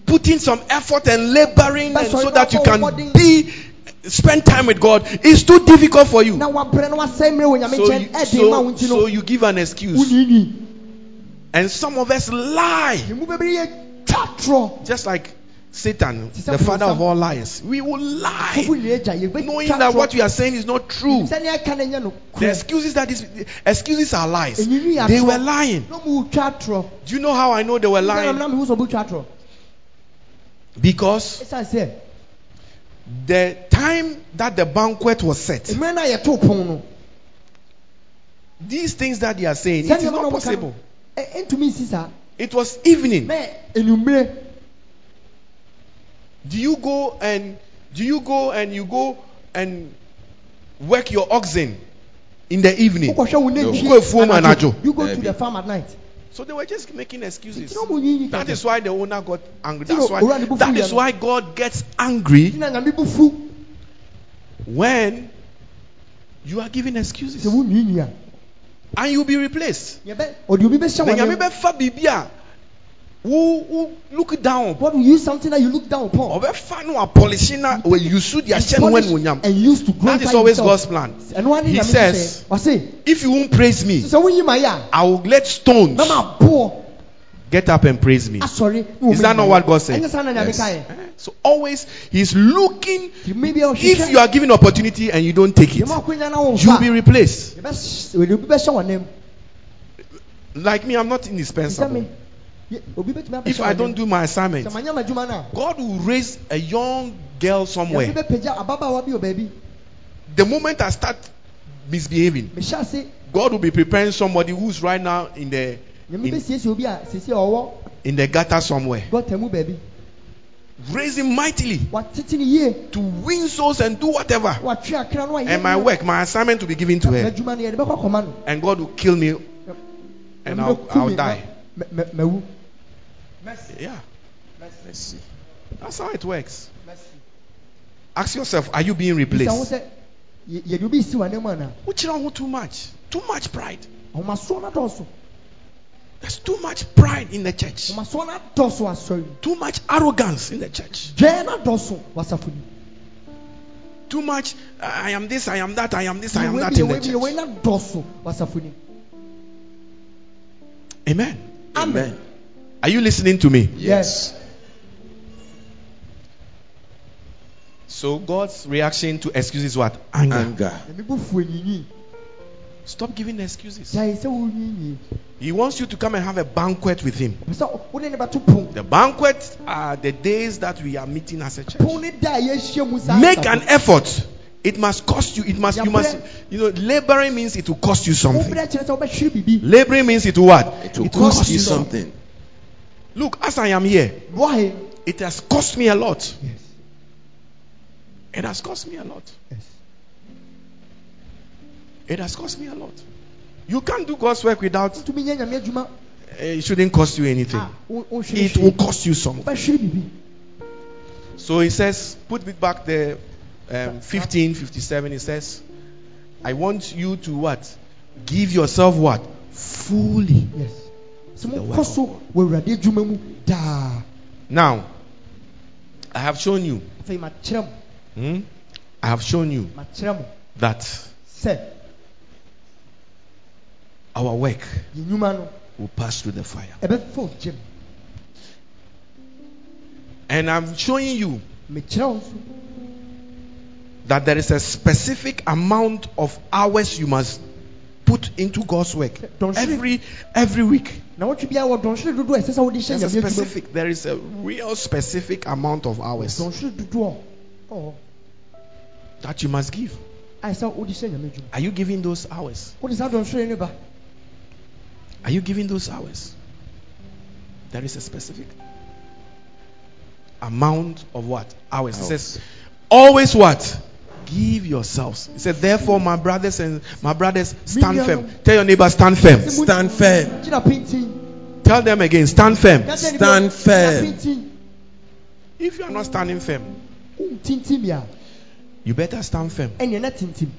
putting some effort and laboring and so that you can be spend time with God is too difficult for you. na wabrɛ na wasɛe mmerɛ wɔ nyame So you, nkyɛn ɛde ma wo so, so you give an excuse. And some of us lie. ne mu bɛbiri yɛ twa torɔ Just like Satan, the father of all liars. We will lie. fofo ne agya yɛbɛtwa Knowing that what we are saying is not true. sɛne ɛka no nyɛ no The excuses that is excuses are lies. They were lying. na mu twa torɔ Do you know how I know they were lying? na mehu sɛ ɔbɛtwa torɔ Because the time that the banquet was set, mmerɛ no a yɛtoo pon no these things that they are saying, it is not possible. no ɛ- ɛntumi nsi It was evening. Na enumere Do you go and do you go and you go and work your oxen in the evening? wokɔhwɛ wo No. nantwie Wokɔ afuom you go to the farm at night So they were just making excuses. nti na ɔmo nyiyi That is why the owner got angry. That's why, owura ne bo that fu is ya no. why God gets angry na nyame bu fu when you are giving excuses. sɛ wo nwiinwi a And you'll be replaced. Yɛbɛ ɔde obi bɛhyɛ Na wɔn nyame nneɛma bɛfa biribi a wo wo look down. God will use something that you look down upon Ɔbɛfa no apolish na ɔyusu de ahyɛ no Polish wɔn anyam. and use to glorify That is always himself. God's plan. ɛno ara ne He says- If you won't praise me, wonyi ma yɛ a I will let stones na ma boɔ get up and praise me. na wɔn Is that not what God said? ɛnyɛ saa na nyame Yes. So always He's looking. Nti maybe ɔhwehwɛ If you are given opportunity and you don't take it, yɛma akonya na wɔn you'll be replaced. yɛbɛ wɔde obi bɛhyɛ wɔn Like me, I'm not indispensable. Yɛ- obi bɛtumi If I don't do my assignment, sɛ manyɛ m'adwuma no a God will raise a young girl somewhere. bɛpagya ababaawa bi wɔ baabi The moment I start misbehaving, God will be preparing somebody who's right now in the in, bɛsiesie obi a siesie a ɔwɔ in the gutter somewhere. Raise him mightily watete ne yie to win souls and do whatever. watwe akra no And my work, my assignment will be given to her. m'adwuma no yɛde bɛkɔ akɔma no And God will kill me and I'll, I'll die. Ma- ma- mawu Yeah, Mercy. that's how it works. Ask yourself, are you being replaced? sɛ yɛ- yɛde obi si w'anim anaa Wokyerɛ wo ho too much. Too much pride. ahomasoɔ no dɔɔso There's too much pride in the church, ɔmasoɔ no adɔso asɔre mu too much arrogance in the church, dwɛɛ no adɔso wasafo mu too much. I am this, I am that, I am this, I am that in the yɛwɔ bi, yɛwɔ church. no adɔso wasafo mu Amen. amen Are you listening to me? yes So God's reaction to excuses is what? Anger. Anger. ɛmi bu fu enyinyi Stop giving excuses. gyae sɛ wonyinyi He wants you to come and have a banquet with Him. pɛ sɛ wode ne bɛto pon The banquet are the days that we are meeting as a church. pon ne da a yɛahyia mu saa Make an effort. It must cost you. It must. You must. You know, laboring means it will cost you something. wobrɛ kyerɛ sɛ wobɛhwere biribi Laboring means it will what? It will It cost you something. Look, as I am here, why? it has cost me a lot. yes It has cost me a lot. yes It has cost me a lot. You can't do God's work without. wotumi nyɛ nyame adwuma eh, It shouldn't cost you anything. a wo- wonhwere It will cost you something. So he says, put it back there, um, 15, 57. He says, I want you to what? Give yourself what? Fully. yes Now, I have shown you. afei makyerɛ mo hmm? I have shown you that our work yɛn nnwuma no will pass through the fire. And I'm showing you mekyerɛ wo nso that there is a specific amount of hours you must put into God's work every every week. na wotwe biara wɔ dɔnhwere a ɛsɛ sɛ wode hyɛ There's a nyame adwuma mu specific. There is a real specific amount of hours dɔnhwere dodoɔ ɔwɔ that you must give. a ɛsɛ wode hyɛ nyame adwuma Are you giving those hours? wode saa dɔnhwere no ba Are you giving those hours? There is a specific amount of what? Hours. It says, always what? Give yourselves. He said, therefore, my brothers and my brothers, stand firm. Tell your neighbor, stand firm. Stand firm. Tell them again, stand firm. Stand firm. If you are not standing firm, you better stand firm. ɛneɛ na tintim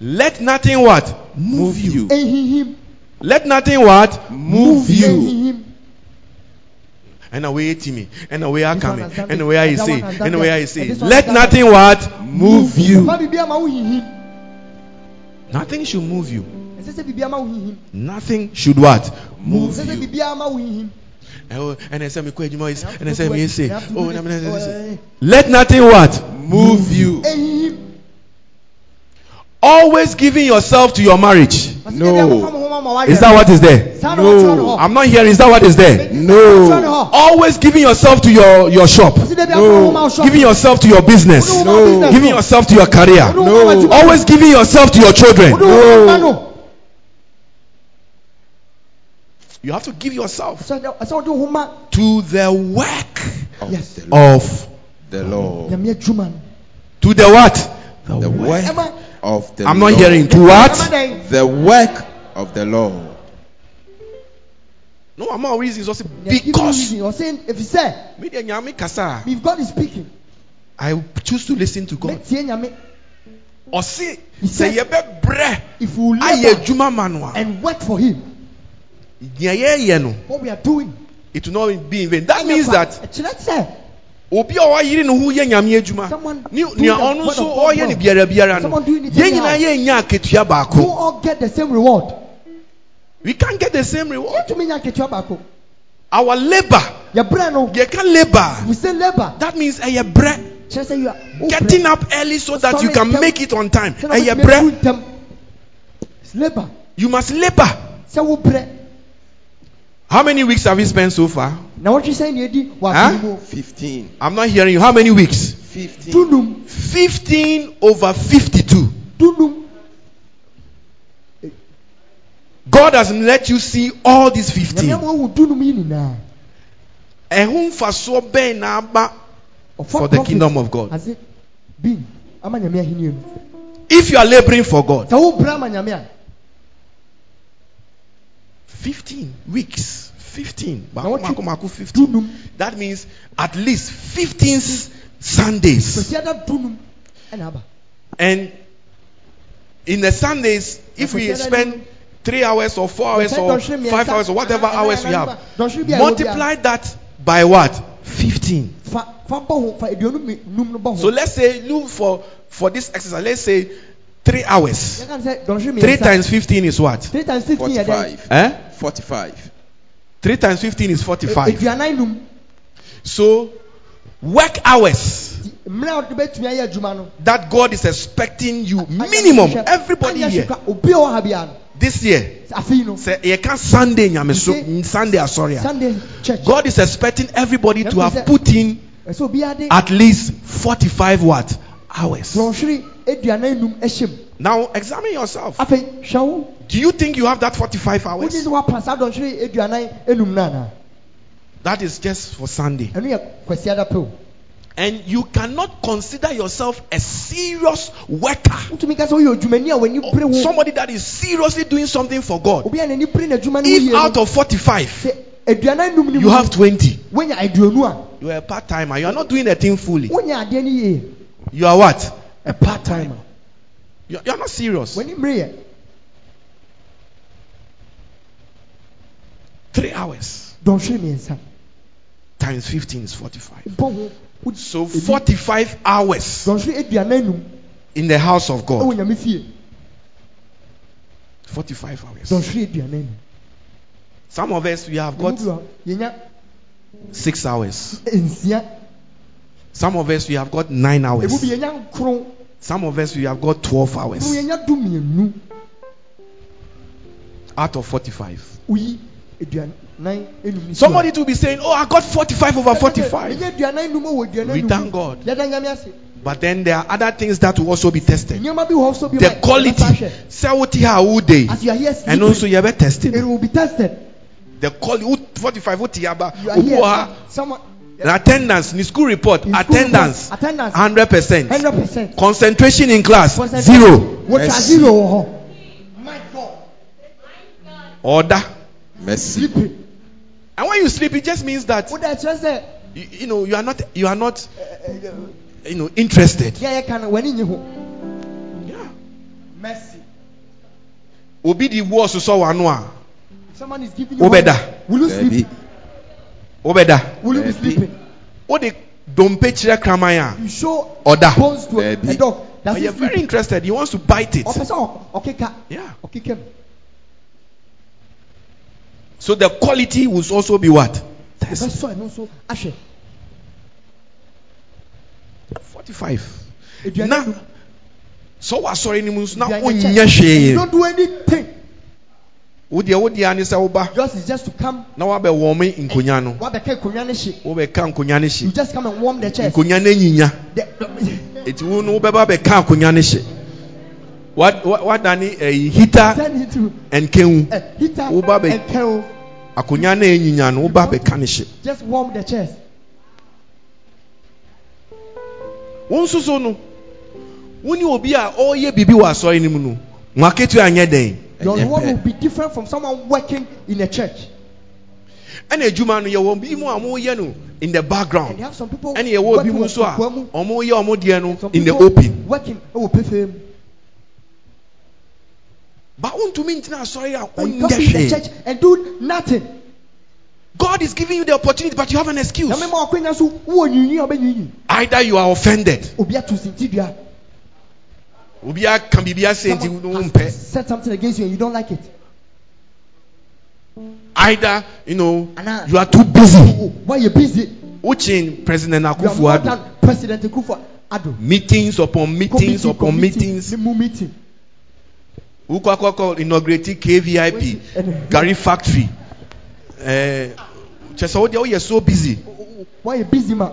Let nothing what? Move you. ɛnhihim Let nothing what? Move you. And away me. And away I come. one has done And away I that say. one has done And away I oh, say. Oh, let nothing what? Move you. fa biribi ama wo hihim Nothing should move you. ɛsɛ sɛ biribi ama wo hihim Nothing should what? Move you. biribi ama wo hihim Oh, and I say me kɔ adwuma yi You have and I say me say You have to do oh this. na me Oh, say let nothing what Move you. always giving yourself to your marriage No. Biribi ama mo ho ma ma is that what is there No. wɔkyerɛ no hɔ. I'm not hearing is that what is there Saa na wɔkyerɛ no No. always giving yourself to your your shop Ɔsɛ biribi ama No. wo ma wo shop. giving yourself to your business Wode wo ma No. giving yourself to your career Wode wo ma No. always giving yourself to your children Wode wo ma mma no. you have to give yourself Ɔsɛ ɔsɛ wode wo ho ma to the work Of Yes. the Lord. of The Lord. nyame adwuma no to the what The work ɛma of the I'm not hearing to what The work of the Lord. no I'm not reasons also They are giving you because reason. ɔsɛ ɛfiri sɛ me de nyame kasa. If God is speaking. I choose to listen to God. Metie nyame ɔse He sɛ said- yɛbɛbrɛ if we ayɛ labor adwuma ma and work for him nea yɛyɛ no. what we are doing it will not be in vain. That means kwa. that ɛkyerɛ sɛ obi a ɔyere ne ho yɛ nyame adwuma Someone ne do nea the ɔno word nso ɔyɛ ne biara biara no. Someone doing it yɛn anyhow. nyinaa yɛnya akatua you baako we can't get the same reward. Yɛtumi nya ketewa baako our labour yɛbrɛ no. Yɛka labour we say labour that means ɛyɛ brɛ kyerɛ you are getting up early so that you can make it on time. Sɛ na ɛyɛ wotumi brɛ atu ntɛm. It's labour you must labour sɛ wo brɛ how many weeks have you spent so far? Now what sɛ ne adi wɔ Huh? 15. I'm not hearing you. How many weeks? 15. 15 over 52 God has let you see all these 15 ama wohu dunum yi nyinaa. Ɛho mfasoɔ bɛn na aba Ɔfa for the kingdom of God? ase. Bin ama nyame ahenni no if you are laboring for God sɛ wo brɛ ama nyame a. 15 weeks 15 Na Baako, what you- baako, baako, 15 that means at least 15 s- Sundays. Kwasiada dunum ɛna aba. And in the Sundays if we spend three hours or four hours or five hours or whatever hours we have, anaa dɔnhwere bi a ɛwɔ multiply that by what? 15. fa fa bɔ ho fa aduonu mi- num no bɔ ho So let's say, look for, for this exercise, let's say three hours. yɛka sɛ dɔnhwere Three times 15 is what? three times fifteen yɛ 45. Eh? 45. Three times 15 is 45. So, work hours mmerɛ a ɔde bɛtumi ayɛ adwuma no that God is expecting you, minimum, Anyɛ everybody hwehwɛ. here, Anyɛ hwehwɛ. obi a ɔwɔ ha biara no this year, say, you can Sunday, You Sunday, sorry. sunday church God is expecting everybody to have put in ɛsɛ obiara de at least 45 what? Hours. dɔnhwere aduanan num ɛhyɛ mu Now, examine yourself. afei hwɛ wo Do you think you have that 45 hours? sɛ woapa saa dɔnhwere aduanan enum no anaa That is just for Sunday. And you cannot consider yourself a serious worker. wotumi ka sɛ woyɛ odwumani a w'ani bere Or somebody that is seriously doing something for God. obi a n'ani bere If out of 45, sɛ aduanan num no you have 20, wonya aduonu you are a part timer. You are not doing a thing fully. wonya adeɛ no yie You are what? a part timer You are not serious. w'ani mmere yɛ Three hours dɔnhwere mmiɛnsa times 15 is 45. Bɔ ho wodi So 45 hours dɔnhwere aduanan num in the house of God. nyame fie 45 hours. dɔnhwere aduanan num Some of us, we have got bi wɔ hɔ, yɛnya six hours. Some of us, we have got nine hours. Some of us, we have got 12 hours yɛnya du mmienu out of 45. Woyi aduanan enum eh, ni Somebody to be saying, Oh, I got 45 over 45. ɛnyɛ aduanan num wɔ aduanan We thank God. yɛda nyame ase But then there are other things that will also be tested. nneɛma bi wɔ hɔ so bi The quality. Say what you day. as you are here And also you have tested. it will be tested The quality 45 what you about. someone Attendance, in school report, in school attendance, report, 100%. hundred percent Concentration in class, zero. Mercy. zero my god Order. Mercy. Sleeping And when you sleep, it just means that woda you, you know you are not you are not you know interested. deɛ yɛka no w'ani nye ho Yeah. mercy Obi di wo soso wano a someone is giving you Obeda. will you sleep obeda. will you be sleeping Wo de dompe kyerɛ kraman a you show Order. bones to a, a dog does But you're sleep very interested. He wants to bite it. ɔpɛ sɛ ɔ- Yeah. ɔkeka mu So the quality will also be what? Tested. ɔbɛsɔ ɛno nso ahwɛ 45. aduane Na num so wasɔre ne mu nso na aduane wonyɛ kyɛ. you hwee. don't do anything Wo deɛ wo deɛ ane sɛ woba yours is just to come na wabɛwɔme nkonnwa no. wabɛka nkonnwa no hye Wobɛka nkonnwa no you hye. just come and warm the chairs Nkonnwa no anyinya. The- Eti wo no wobɛba bɛka akonnwa no hye. Wa- wa- Wadane ɛyi heater turn into nkɛnwu. a heater Woba bɛ- and kettle Akonnwa no anyinya no bɛka no hye. just warm the chairs Wo nso so no. Wo ne obi a ɔreyɛ biribi wɔ asɔre no mu no. Mo aketewa anyɛ dɛn. your pɛ. will be different from someone working in a church ɛna adwuma no yɛwɔ bi mu a wɔyɛ no in the and background you have some people ɛna yɛwɔ bi mu nso a wɔyɛ wɔn deɛ no in the open oh, working ɛwɔ pefee mu ba wontumi ntina asɔre a but you come to the church and do nothing. God is giving you the opportunity but you have an excuse. Na mɛma ɔkɔnya so wowɔ nyinyi a ɔbɛnyinyi either you are offended. Obi ato sinti dua obi aka biribi ase nti Someone has said something against you and you don't like it. Either you know you are too busy. Oh, oh why you busy? Wokyin president akufo than president Akufo Addo meetings upon meetings upon meetings ne mu meeting wokɔ akɔkɔ inaugurate kvip ɛna- gari factory. Ɛɛ kyɛ sɛ wo deɛ woyɛ so busy. Why you busy ma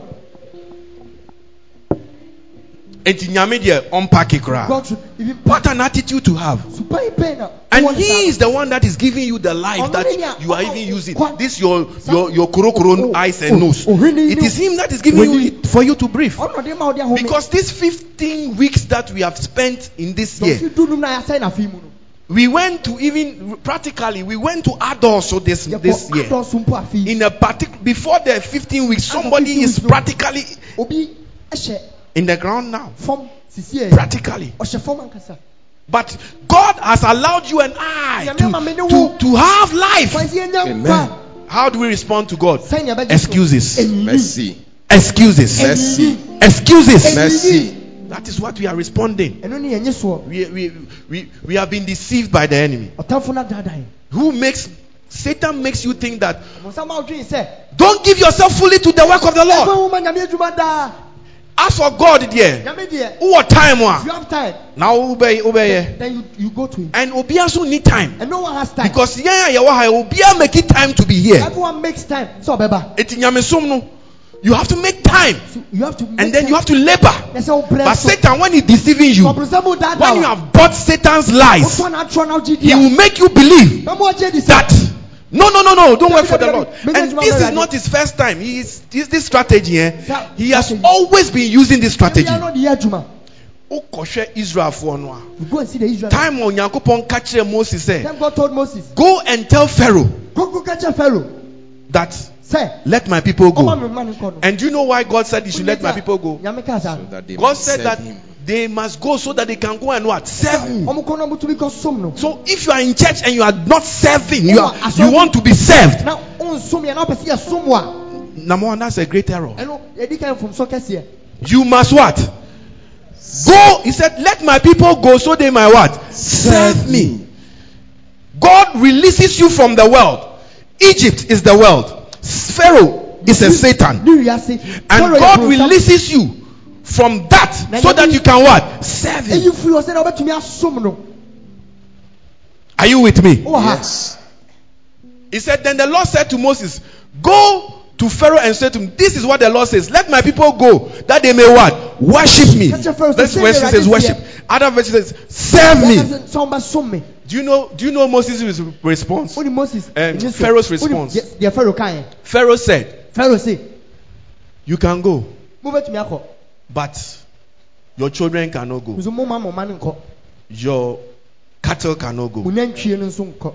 eti nyame deɛ ɔmpake koraa God what an attitude to have. Super pain na and he is the one that is giving you the life that you are even using. This your your your korokoro Oh, eyes and oh, nose. oh, it is him that is giving you for you to breathe. Ɔno de ma ɔde ahome because these 15 weeks that we have spent in this year dunum na yasɛ na fi mu no? we went to even practically we went to adults so this this year. adɔso mpo afi in a particular before the 15 weeks somebody 15 is practically in the ground now fam sisi yɛ practically ɔhyɛ fam ankasa But God has allowed you and I Nyame ama me ne to, to, to have life. Amen. How do we respond to God? Sɛn na yɛbɛgye so? Excuses. Mercy. Excuses. Mercy. Excuses. Mercy. That is what we are responding. ɛno ne yɛnye soɔ We, we, we, we have been deceived by the enemy. ɔtamfo no adaadaa yɛn Who makes Satan makes you think that ɔmonsam a wodwene sɛ don't give yourself fully to the work of the Lord. As for God, dear, what time you have time. Now obey obey. then you, you go to him. And obi also need time. And no one has time. Because yeah, yeah, why obi make it time to be here. everyone makes time. Ɔbɛba Eti nyamesom no, you have to make time. So you have to and then time. you have to labor. But so Satan, when he's deceiving you, when you have bought Satan's lies, he will make you believe that no, no, no, no, don't work for the Lord. And this is not his first time. He is this, this strategy. Eh? He has always been using this strategy. Nyame ano de yɛ adwuma Wokɔhwɛ Israelfoɔ no a, you go and see the Israel Time a Onyankopɔn ka kyerɛɛ Moses sɛ, then God told Moses go and tell Pharaoh go go catch a Pharaoh that sɛ let my people go. me ma ne nkɔ no And do you know why God said he should let my people go? nyame kaa So that they God said that him. They must go so that they can go and what? Serve me. ɔmo kɔ na ɔmo tumi kɔ som no So if you are in church and you are not serving, you, are, you want to be served. na ɔnsom yɛ na ɔpɛ sɛ a Number one, that's a great error. ɛno yɛdi kan mfomso kɛseɛ You must what? Go. He said, let my people go so they might what? Serve me. God releases you from the world. Egypt is the world. Pharaoh is a Satan. And God releases you from that so that you can what? Serve ɛyi Him. firi hɔ sɛ na ɔbɛtumi asom no Are you with me? Yes. He said, Then the Lord said to Moses, Go to Pharaoh and say to him, This is what the Lord says. Let my people go that they may what? Worship me. Catch your Pharaoh, This say, verse "Say, says worship. Other verse says, Serve me. sɛ ɔmbɛsom me Do you know? Do you know Moses' response? wone Moses Um. Pharaoh's response. deɛ deɛ Pharaoh kaeɛ Pharaoh said, You can go, mobɛtumi akɔ but your children cannot go. nso moma mo ma no nkɔ Your cattle cannot go. nantwie no nso nkɔ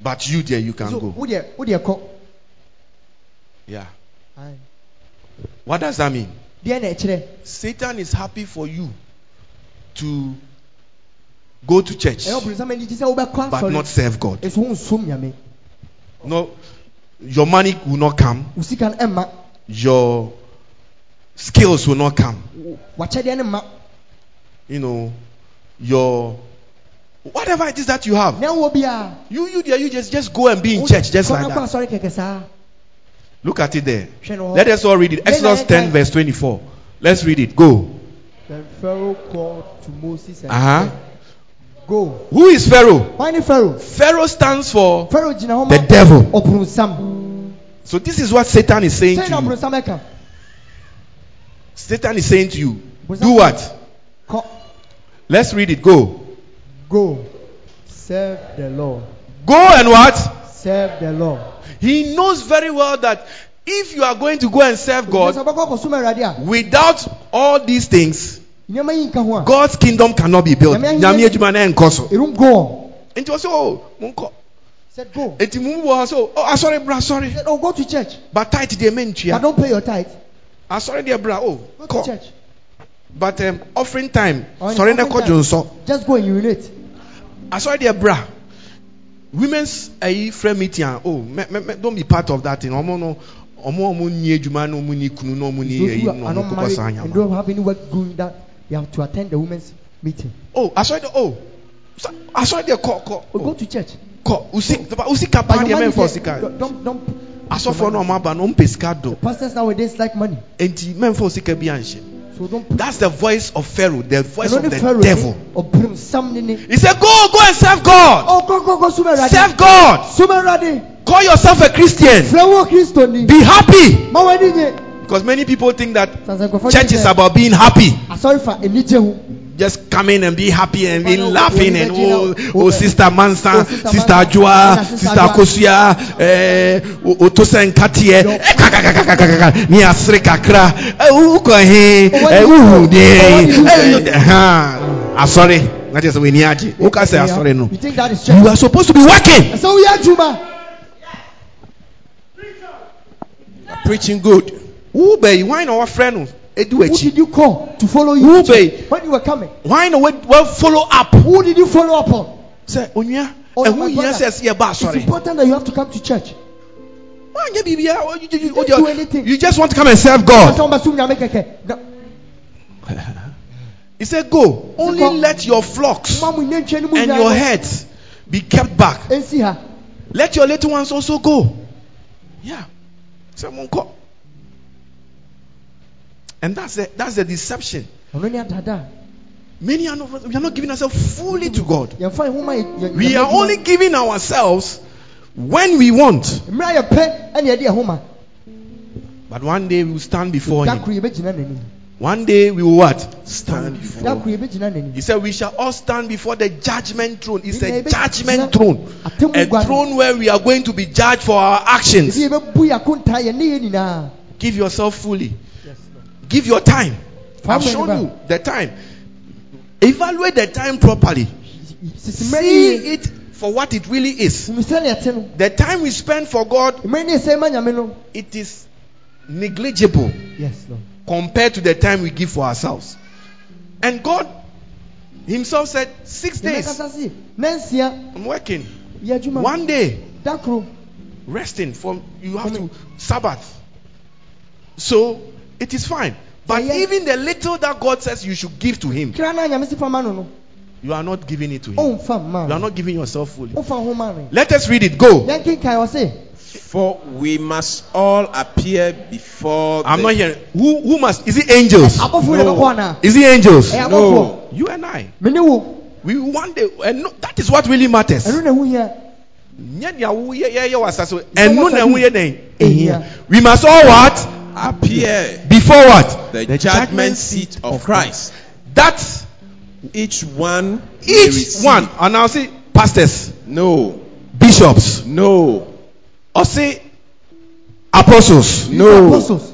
But you there, you can go. wodeɛ wodeɛ kɔ Yeah. What does that mean? deɛ na ɛkyerɛ Satan is happy for you to go to church, ɛyɛ ɔbɛnsɛm ani gye sɛ wobɛkɔ but not serve God. nso wonsom nyame No, your money will not come. wo sika no ɛmma Your skills will not come. wakyɛdeɛ no mma You know, your whatever it is that you have. na ɛwɔ biara You, you there, you just just go and be in church just like that. asɔre kɛkɛ saa Look at it there. hwɛ no hɔ Let us all read it. Exodus 10, verse 24. Let's read it. Go. Then Pharaoh called to Moses and Uh huh. said, Go. Who is Pharaoh? Why ni Pharaoh? Pharaoh stands for. Pharaoh The devil. So this is what Satan is saying to you. Satan is saying to you. Do what? Let's read it. Go. Go. Serve the Lord. Go and what? Serve the Lord. He knows very well that if you are going to go and serve God Sɛ ɔbɛkɔ akɔsom Awurade a, without all these things, nneɛma yi nka ho a, God's kingdom cannot be built. Nyame Nyame anyɛ- adwuma na ɛnkɔ so. it won't go on. Nti oh. Said go. Enti mu wɔ hɔ sɛ, oh, oh, asɔre bra, asɔre. Said oh go to church. But tithe deɛ But don't pay your tithe. Asɔre deɛ bra, oh, Go to church. But um, offering time, Or in sɔre na offering kɔ time. dwonsɔ. Just go and urinate. Asɔre deɛ bra. Women's ayi frɛ meeting oh, me, me, me, don't be part of that thing. Ɔmo no, ɔmo a ɔmo nni adwuma na ɔmo nni kunu na Those ayi who na are ɔmo not kokɔ married saa and nyama. don't have any work doing that, they have to attend the women's meeting. Oh, asɔre deɛ, oh, asɔre deɛ kɔ, kɔ. Or go Oh, to church. kɔ. Usi, usi kapa your money mɛmfa there, sika. don't, don't. Asɔfoɔ na ɔmo aba no, ɔmo pɛ sika do. Pastors nowadays like money. Sika bi anhyɛ. So don't That's the voice of Pharaoh, the voice of the Pharaoh devil. Oh, some. He said, Go, go and serve God. Oh, go, go, go. Serve God. Call yourself a Christian. Flewo Christo ni. Be happy. Mawa ni nye. Because many people think that church is about being happy. Asori fa enije hu. Just come in and be happy and be Father, laughing we- and we- oh, we- oh we- sister Mansa, oh, Sister sister Mansa, Joa, and Sister sister Joa. Kosia, eh, o- Otosa Nkatie, Yo. eh, kakakakakakaka, ni asere kakra, eh, ukɔ he, Oh, what eh, did you uhu do? de, Oh, what did you eh, do? ha, asɔre, na kyerɛ sɛ w'ani agye, woka sɛ asɔre no, You think that is you church? are supposed to be working. So we are Juma. Preaching good. Wo bɛyi, why na wɔfrɛ no edu Who did you call to follow you? Who to church? be- When you were coming. why na well follow up Who did you follow up on? sɛ onua Oh, ɛho my hia brother, sɛ It's important that you have to come to church. wanyɛ biribiara Oh, you, you, you, do anything. you just want to come and serve God ɔba sum nyame kɛkɛ. Na- he said go only let your flocks Mma mo nyantwie no mu and your no heads be kept back let your little ones also go yeah sɛ monkɔ and that's the, that's the deception Ɔno ne adada. many are not we are not giving ourselves fully to God Yɛmfa yɛn ho ma yɛ- yɛ- we are only giving ourselves when we want Mmerɛ a yɛpɛ ɛna yɛde yɛn ho ma. but one day we will stand before him koro yɛbɛgyina n'anim. one day we will what stand before Da him. koro yɛbɛgyina n'anim. He said, We shall all stand before the judgment throne. It's a judgment throne. A throne where we are going to be judged for our actions. Ebi yɛbɛbu yɛ akonta yɛn ne yɛn nyinaa. Give yourself fully. Give your time. I've shown you the time. Evaluate the time properly. See it for what it really is. Nim sɛ ne yɛte no. The time we spend for God, Mmerɛ ne yɛsɛ ma it is negligible Yes, Lord. compared to the time we give for ourselves. And God Himself said, Six days, Yɛbɛkasa se, nansia I'm working. One day, resting from you have to sabbath so it is fine. But Yeah, yeah. even the little that god says you should give to him Kra na nyame si fa ma no. no. you are not giving it to him. Ɔmfa mma. You are not giving yourself fully. Ɔmfa ho ma no. let us read it. Go. For we must all appear before i'm the not hearing who who must is it angels? Abɔfo yɛ bɛkɔ anaa? is it angels? No. you and i. Me ne we one day and no, that is what really matters. We must all what appear before what the, judgment seat of Christ. that Each one each one and i'll say pastors No, bishops no, Or say apostles. no. Apostles.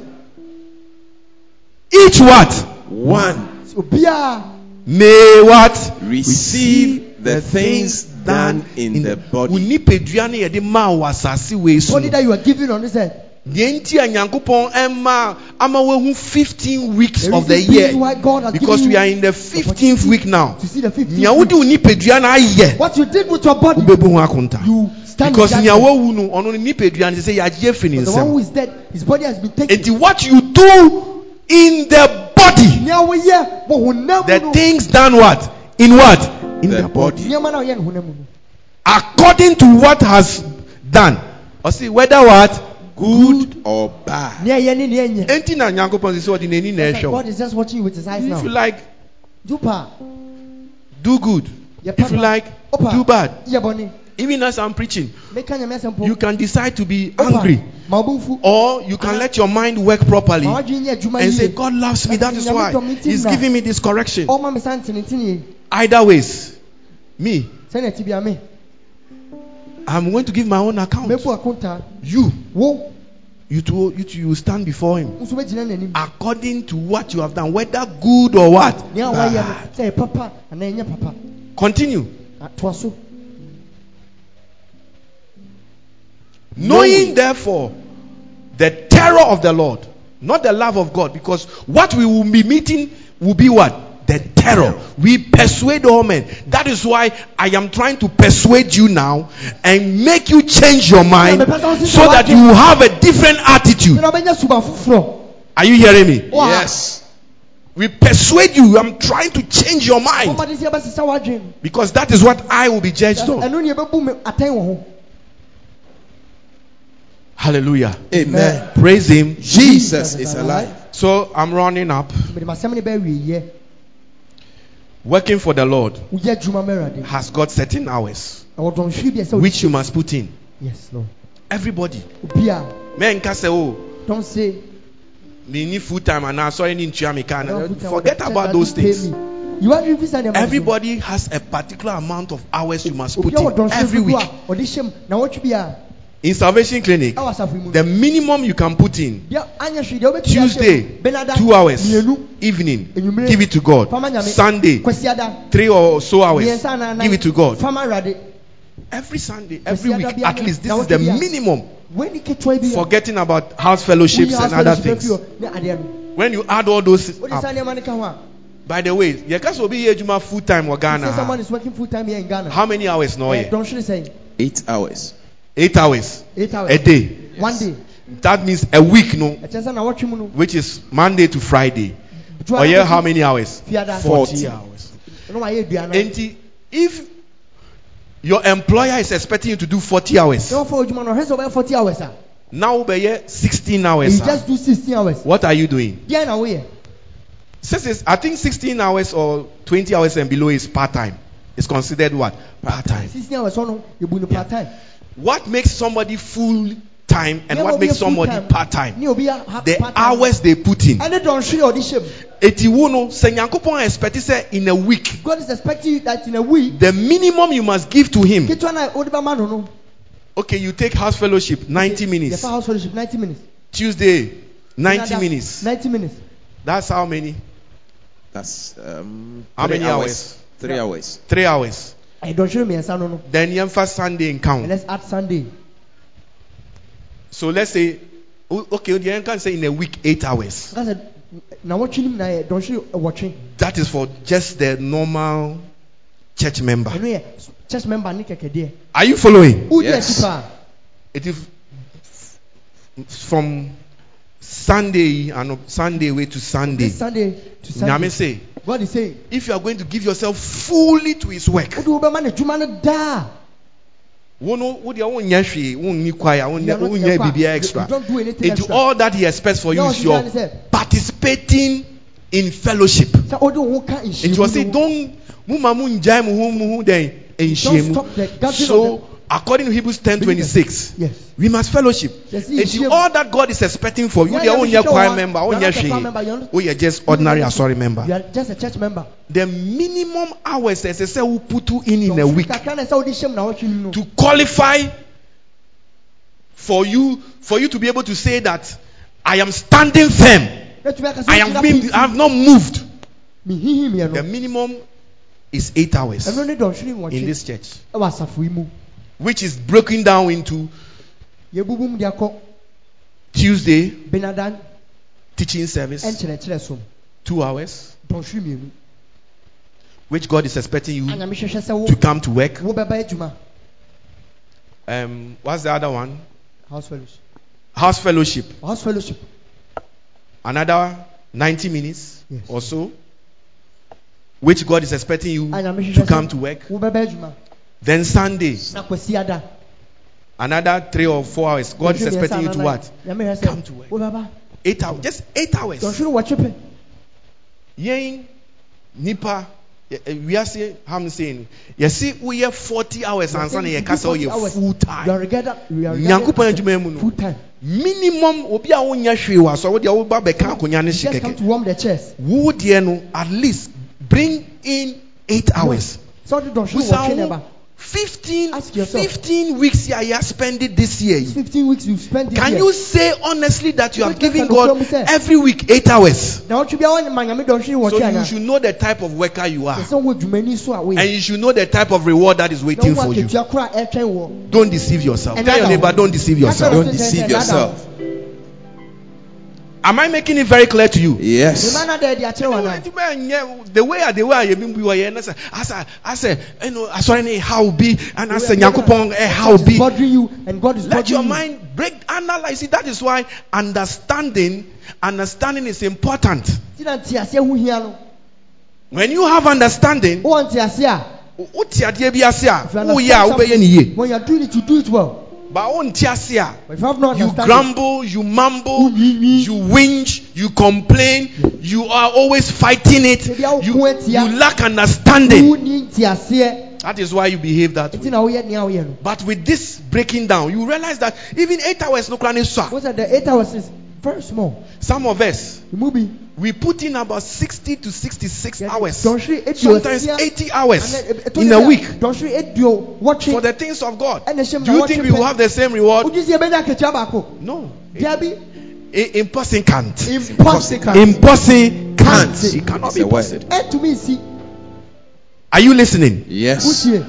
Each what One Obiara. may what receive the things done in the Wo body. nipadua no yɛde maa wɔ asase wei so. Body no. that you are giving on this earth. Deɛ nti a Nyankopɔn ɛma ama wahu 15 weeks of the year being why God has because we are in the 15th week now. to see the 15th Nea wode wo nipadua no ayɛ What you did with your body, wobɛbu ho akonta. you stand Because nea wawu no ɔno no nipadua no sɛ yɛagye afiri ne But the one who dead, his body has been taken. Enti what you do in the body Nea woyɛ wɔ honam the things done what in what in The the body. body. nneɛma na ɔyɛ no honam mu no. according to what has done or see whether what Good or bad. Nea ɛyɛ ne nea ɛnyɛ. enti na nyankopɔn sɛ ɔde n'ani na It's like God is just watching you with his eyes if now. you like Do pa. do good. If you like do bad. Even as i'm preaching Meka nyame asɛm po. you can decide to be angry. Ma wo bo mfu. or you can let your mind work properly Ma w'adwene nyɛ adwuma and say god loves me. That is why dɔ me nti he's giving me this correction. Ɔma me saa ntenetene yie. either ways. Me. Sɛnea ɛte bia me. i'm going to give my own account. You you too you too you stand before him nso bɛgyina n'anim. according to what you have done whether good or what Nea bad. sɛ ɛyɛ papa anaa ɛnyɛ papa. continue ah, Knowing therefore the terror of the Lord, not the love of God, because what we will be meeting will be what? The terror. We persuade all men. That is why I am trying to persuade you now and make you change your mind so that you have a different attitude. Ɛna ɔbɛnya suba foforɔ. Are you hearing me? Yes. We persuade you. I'm trying to change your mind Ɔmɔden sɛ yɛbɛsesa w'adwene. because that is what I will be judged on. Ɛno ne yɛbɛbu me atɛn wɔ ho. Hallelujah. Amen. Praise Him. Jesus is alive. So I'm running up. Mede m'asɛm no bɛwie yɛ. Working for the Lord Woyɛ adwuma ma Awurade. has got certain hours Ɛwɔ dɔnhwere bi a ɛsɛ wo- which you must put in. Yes, Lord. Everybody. Men can say, oh, Don't say. me need full time and now sorry need to me "I don't can. put time Forget about those I didn't pay things. me." You are visa nneɛma no so. Everybody has a particular amount of hours you must put in every week. A ɔde hyɛ mu na wɔtwe bi a In Salvation Clinic, ɛwɔ asafo yi mu. the minimum you can put in Deɛ anyɛ hwee deɛ wobɛtumi ahyɛ Tuesday, two hours, evening, give it to God. Sunday, three or so hours, mmiɛnsa anaa anan, give it to God. Every Sunday, every week, at least. This is the wɔtwe bi a, minimum. Wei ni ketewa bi a, Forgetting about house fellowships and other things. afi hɔ, ne adeɛ no. when you add all those up, saa nneɛma no ka ho a by the way yɛka sɛ obi yɛ adwuma full time wɔ say ghana someone is working full time here in ghana how many hours na Eh, ɔyɛ dɔnhwere sɛ Eight hours. Eight hours. Eight hours. A day. One day. That means a week no? Ɛkyɛ sɛ na wɔtwe mu no? Which is monday to friday. Ɔyɛ na how many hours? Fiada forty hours. na wayɛ aduane nti if your employer is expecting you to do forty hours. Na wɔfa adwuma no ɔhwɛ sɛ wɔbɛyɛ 40 hours now sixteen you hours a, just do 16 hours. What are you doing? Deɛ na woyɛ Since it's, I think 16 hours or 20 hours and below is part time. It's considered what? Part time. 16 hours oh no yɛbu no part time What makes somebody full time and what makes somebody part time? ne obi yɛ ha- The hours they put in. ɛne dɔnhwere a ɔde hyɛ mu Eti wo no, sɛ Nyankopɔn expect sɛ in a week, God is expecting you that in a week the minimum you must give to him. ketewa na wode bɛma no no Okay, you take house fellowship 90 minutes. yɛfa house fellowship 90 minutes Tuesday 90 minutes. 90 minutes That's how many? That's um, How three many hours? Three hours. 3 hours. Ɛyɛ dɔnhwere mmiɛnsa no no Then yɛmfa Sunday in count. let's add sunday So let's say o- okay, the can say in a week 8 hours. ka sɛ na wɔtwe no nyinaa yɛ dɔnhwere wɔtwe That is for just the normal church member. church member Are you following? Yes. It is from Sunday and Sunday way to Sunday. this sunday to Nyame sunday say, God is saying if you are going to give yourself fully to His work, wode wobɛma no adwuma no daa wo no wo deɛ wonyɛ hwee wonni You wonyɛ are not wonyɛ in the choir. biribiara You- extra don't do anything into extra. all that He expects for you is your participating in fellowship. sɛ wode wo ho ka Nti wɔ se nhyiamu no don't mo ma mo ngyae mo ho mo ho dɛn nhyiamu. stop the gathering So according to Hebrews ten twenty six. yes We must fellowship. Yes, nhyiamu. all that God is expecting for you, Yeah, wonyɛ nhyiamu choir member, you are wonyɛ not a choir member, you are hwee, not- woyɛ just ordinary ah, asɔre member. you are just a church member The minimum hours ɛsɛ sɛ wo put you in in a week kakra na ɛsɛ wode hyɛ mu na wɔtwe no no to qualify for you for you to be able to say that I am standing firm. Na tumi aka sɛ I been pɔnkɔ I have not moved. The minimum is eight hours ɛno ne dɔnhwere in this church, ɛwɔ asafo yi mu which is broken down into yɛbubu mu de akɔ Tuesday teaching service, two hours, which God is expecting you anyame hwehwɛ sɛ wo to come to work. Um, what's the other one? house fellowship House fellowship. house fellowship Another 90 minutes Yes. or so, which God is expecting you to come to work. Then Sunday, na kwasi ada another three or four hours. God is expecting you to what? Come to work. Oh, eight hours. Just eight hours. dɔnhwere wɔtwe pɛ Yɛn nipa yɛ- ɛ, wiase ham saying we have forty hours ansa na yɛka sɛ 40 ɔyɛ hours. full You are time. you are Nyankopɔn regarded adwuma mu full time minimum obi a wonyɛ hwee wɔ asɔ wodeɛ woba bɛka akonnwa no hye just come to warm the chairs Wo deɛ no at least bring in eight hours. sɛ wode dɔnhwere Busa wɔtwe ne ho ba 15, Ask yourself. 15 weeks you have spent it this year. 15 weeks you spend this Can year. you say honestly that you are giving God every week eight hours? na wotwe biara wɔne ma nyame dɔnhwere So you should know the type of worker you are. Ɛsɛ sɛ wowɔ dwumani so a And you should know the type of reward that is waiting for you. akatua koro a ɛtwɛn wɔ Don't deceive yourself. Tell your neighbor, don't deceive yourself. Don't deceive yourself. Am I making it very clear to you? Yes. mema no da ɛde akyerɛ wɔ anaa The way the way I mean we were here, asa asa you know asɔre ne how be and asa nyakopɔn eh how God is be. bothering you and God is Let your mind break, analyze it. That is why understanding, understanding is important. Nti na nteaseɛ ho hia no When you have understanding, wowɔ nteaseɛ a wote adeɛ bi ase a if you woyɛ a understand wobɛyɛ ne yie. something, when you are doing it you do it well But wonte ase a but if you have no you understanding grumble, you mumble, you whinge, you complain, you are always fighting it, you, go and see you lack understanding. That is why you behave that way. na woyɛ nea woyɛ no But with this breaking down, you realize that even eight hours no kra ne so a, What's that? The eight hours is very small. Some of us we put in about 60 to 66 hours, sometimes 80 hours And then, eh, in a week Dɔnhwere edu wɔtwe. for the things of God. Do you think we will have the same reward? Wogye sɛ yɛbɛnya akatua baako. No. Dabi. A, a person can't. Impossible. Impossible can't. Can't. It cannot It's be a word. possible. Ɛntumi nsi. Are you listening? Yes. Wotie.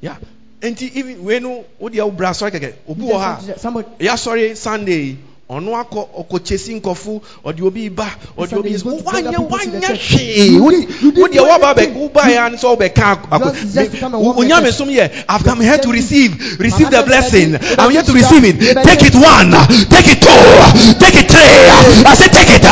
Yeah. Enti even when no wo deɛ wo bra sɔre kɛkɛ obi wɔ ha Somebody. yɛ asɔre Sunday ɔno akɔ ɔkɔkyesi nkɔfo ɔde obi ba ɔde obi to wanyɛ bring up people to the wanyɛ hwee You Wo- did- you did wodeɛ waba bɛ wobaeɛ ne sɛ wobɛka You just- just to come and warm the onyame som yɛ i've come here to receive receive the blessing. i'm here to receive it. Take it one. Take it two. Take it three. I say take it.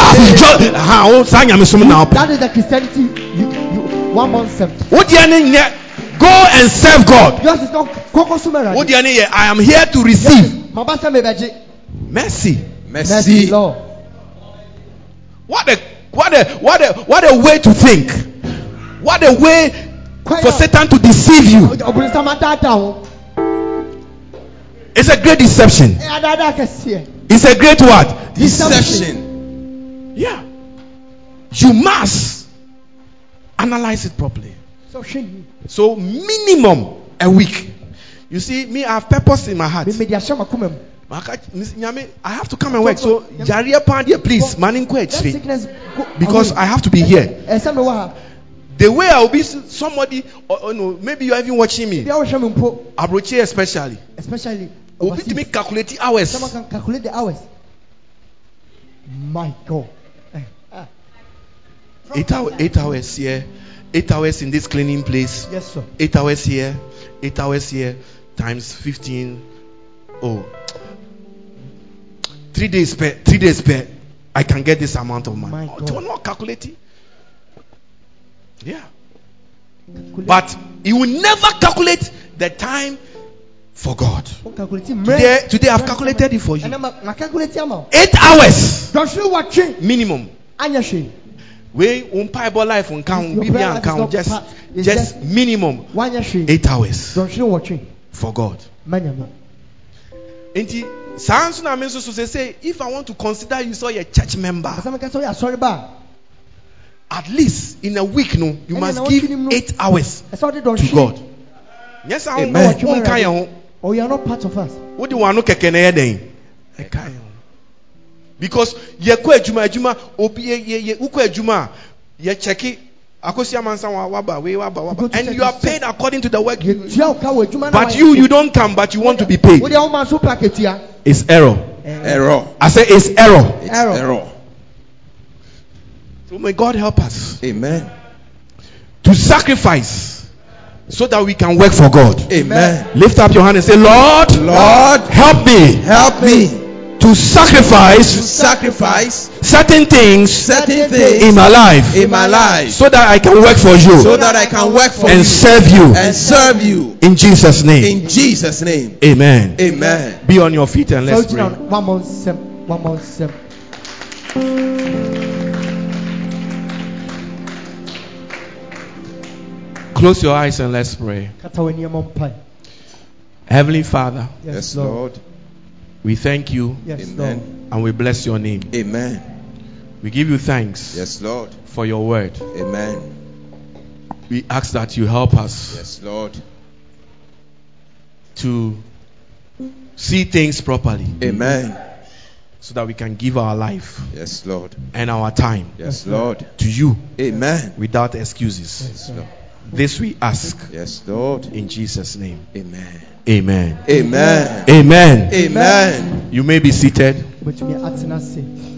Ha wo saa nyame som na That is the Christianity. You, you, one seven. wodeɛ ne nyɛ go and serve god. Yours is not Koko Sumera. wodeɛ ne yɛ i am here to receive said, "Maybe mercy Mercy, Lord. What a what a what a what a way to think. What a way for Satan to deceive you. Obìnrin sábà dáadáa o. It's a great deception. Ẹ adáadáa kẹsí ẹ. It's a great what? Deception. Yeah. You must analyze it properly. Sọ ṣe yìí. So minimum a week. You see, me, I have purpose in my heart. Mímí di aṣọ màkúmẹ̀ mu. Maka- Miss Nyame, I have to come and work. So, Jaria Pandia, please, manning Let kwechiri. Because. I have to be here. Ẹ sẹ́ mi wá ha. The way I will be somebody, or, or no, maybe you're even watching me, a wọ́n ṣe mi mpo. Abroche especially. Especially overseas. to me calculate hours. Someone can calculate the hours. My God. Eh, eh. Eight, hour, eight hours here, eight hours in this cleaning place, Yes, sir. eight hours here, eight hours here, times 15. Oh, three days per, three days per, I can get this amount of money. Oh, do you not calculate it? Yeah. But you will never calculate the time for God. Calculate Today, today I've calculated it for you. Ẹnna calculate ama o. Eight hours Dọ̀sùn wà twé. minimum. We um, mpaebɔ life um, nka ho Your bibi prayer life anka is ho not just part- just just- minimum eight hours Dọ̀sùn wà twé. for God. Mẹ́nyẹ̀ mi. Nti saa nso na mi nso so say say if I want to consider you so a church member Asẹ́mi kẹ́sọ́ yà sọ́rí bá. at least in a week no you Ɛna must na give wɔtwe ne mu no. eight hours Ẹ̀sọ́ de to dọ̀sùn. God. Yes, I Amen. don't nka yɛn ho. Oh, you are not part of us. Wodi wɔn ano kɛkɛ na yɛ dɛn? Ɛka yɛn ho. Because yɛ kɔ adwuma adwuma obi yɛ yɛ yɛ wokɔ adwuma a yɛ kyɛki akosi amansa wa waba wei waba You go waba to and you are paid according to the work you Yẹ tua ọ̀ka wọ edwuma náà. But you, you don't come, but you want to be paid. Wọ́n di àwọn máa sún pàkì tua. It's error. Eh. Error. I say it's error. It's Error. error. So may God help us Amen. to sacrifice so that we can work for God. Amen. Lift up your hand and say, Lord, Lord, help me help me to to sacrifice sacrifice certain things certain things in my life in my life so that I can work for you, so you that I can work for and you serve you and serve you in Jesus' name. in Jesus' name. Amen. Amen. Be on your feet and let's gyina pray. one month sẹ́m one month sẹ́m. Close your eyes and let's pray. Kata wọ ní ẹmọ mpa. Heavenly Father, Yes, Lord. We thank you Yes Amen. Lord. and we bless your name. Amen. We give you thanks Yes, Lord. for your word. Amen. We ask that you help us Yes, Lord. to see things properly Amen. so that we can give our life Yes, Lord. and our time Yes, Lord. to you Amen. without excuses. Yes, Lord. This we ask Yes, Lord. in Jesus' name. Amen. Amen. Amen. Amen. Amen. You may be seated. Wobɛtumi atena ase.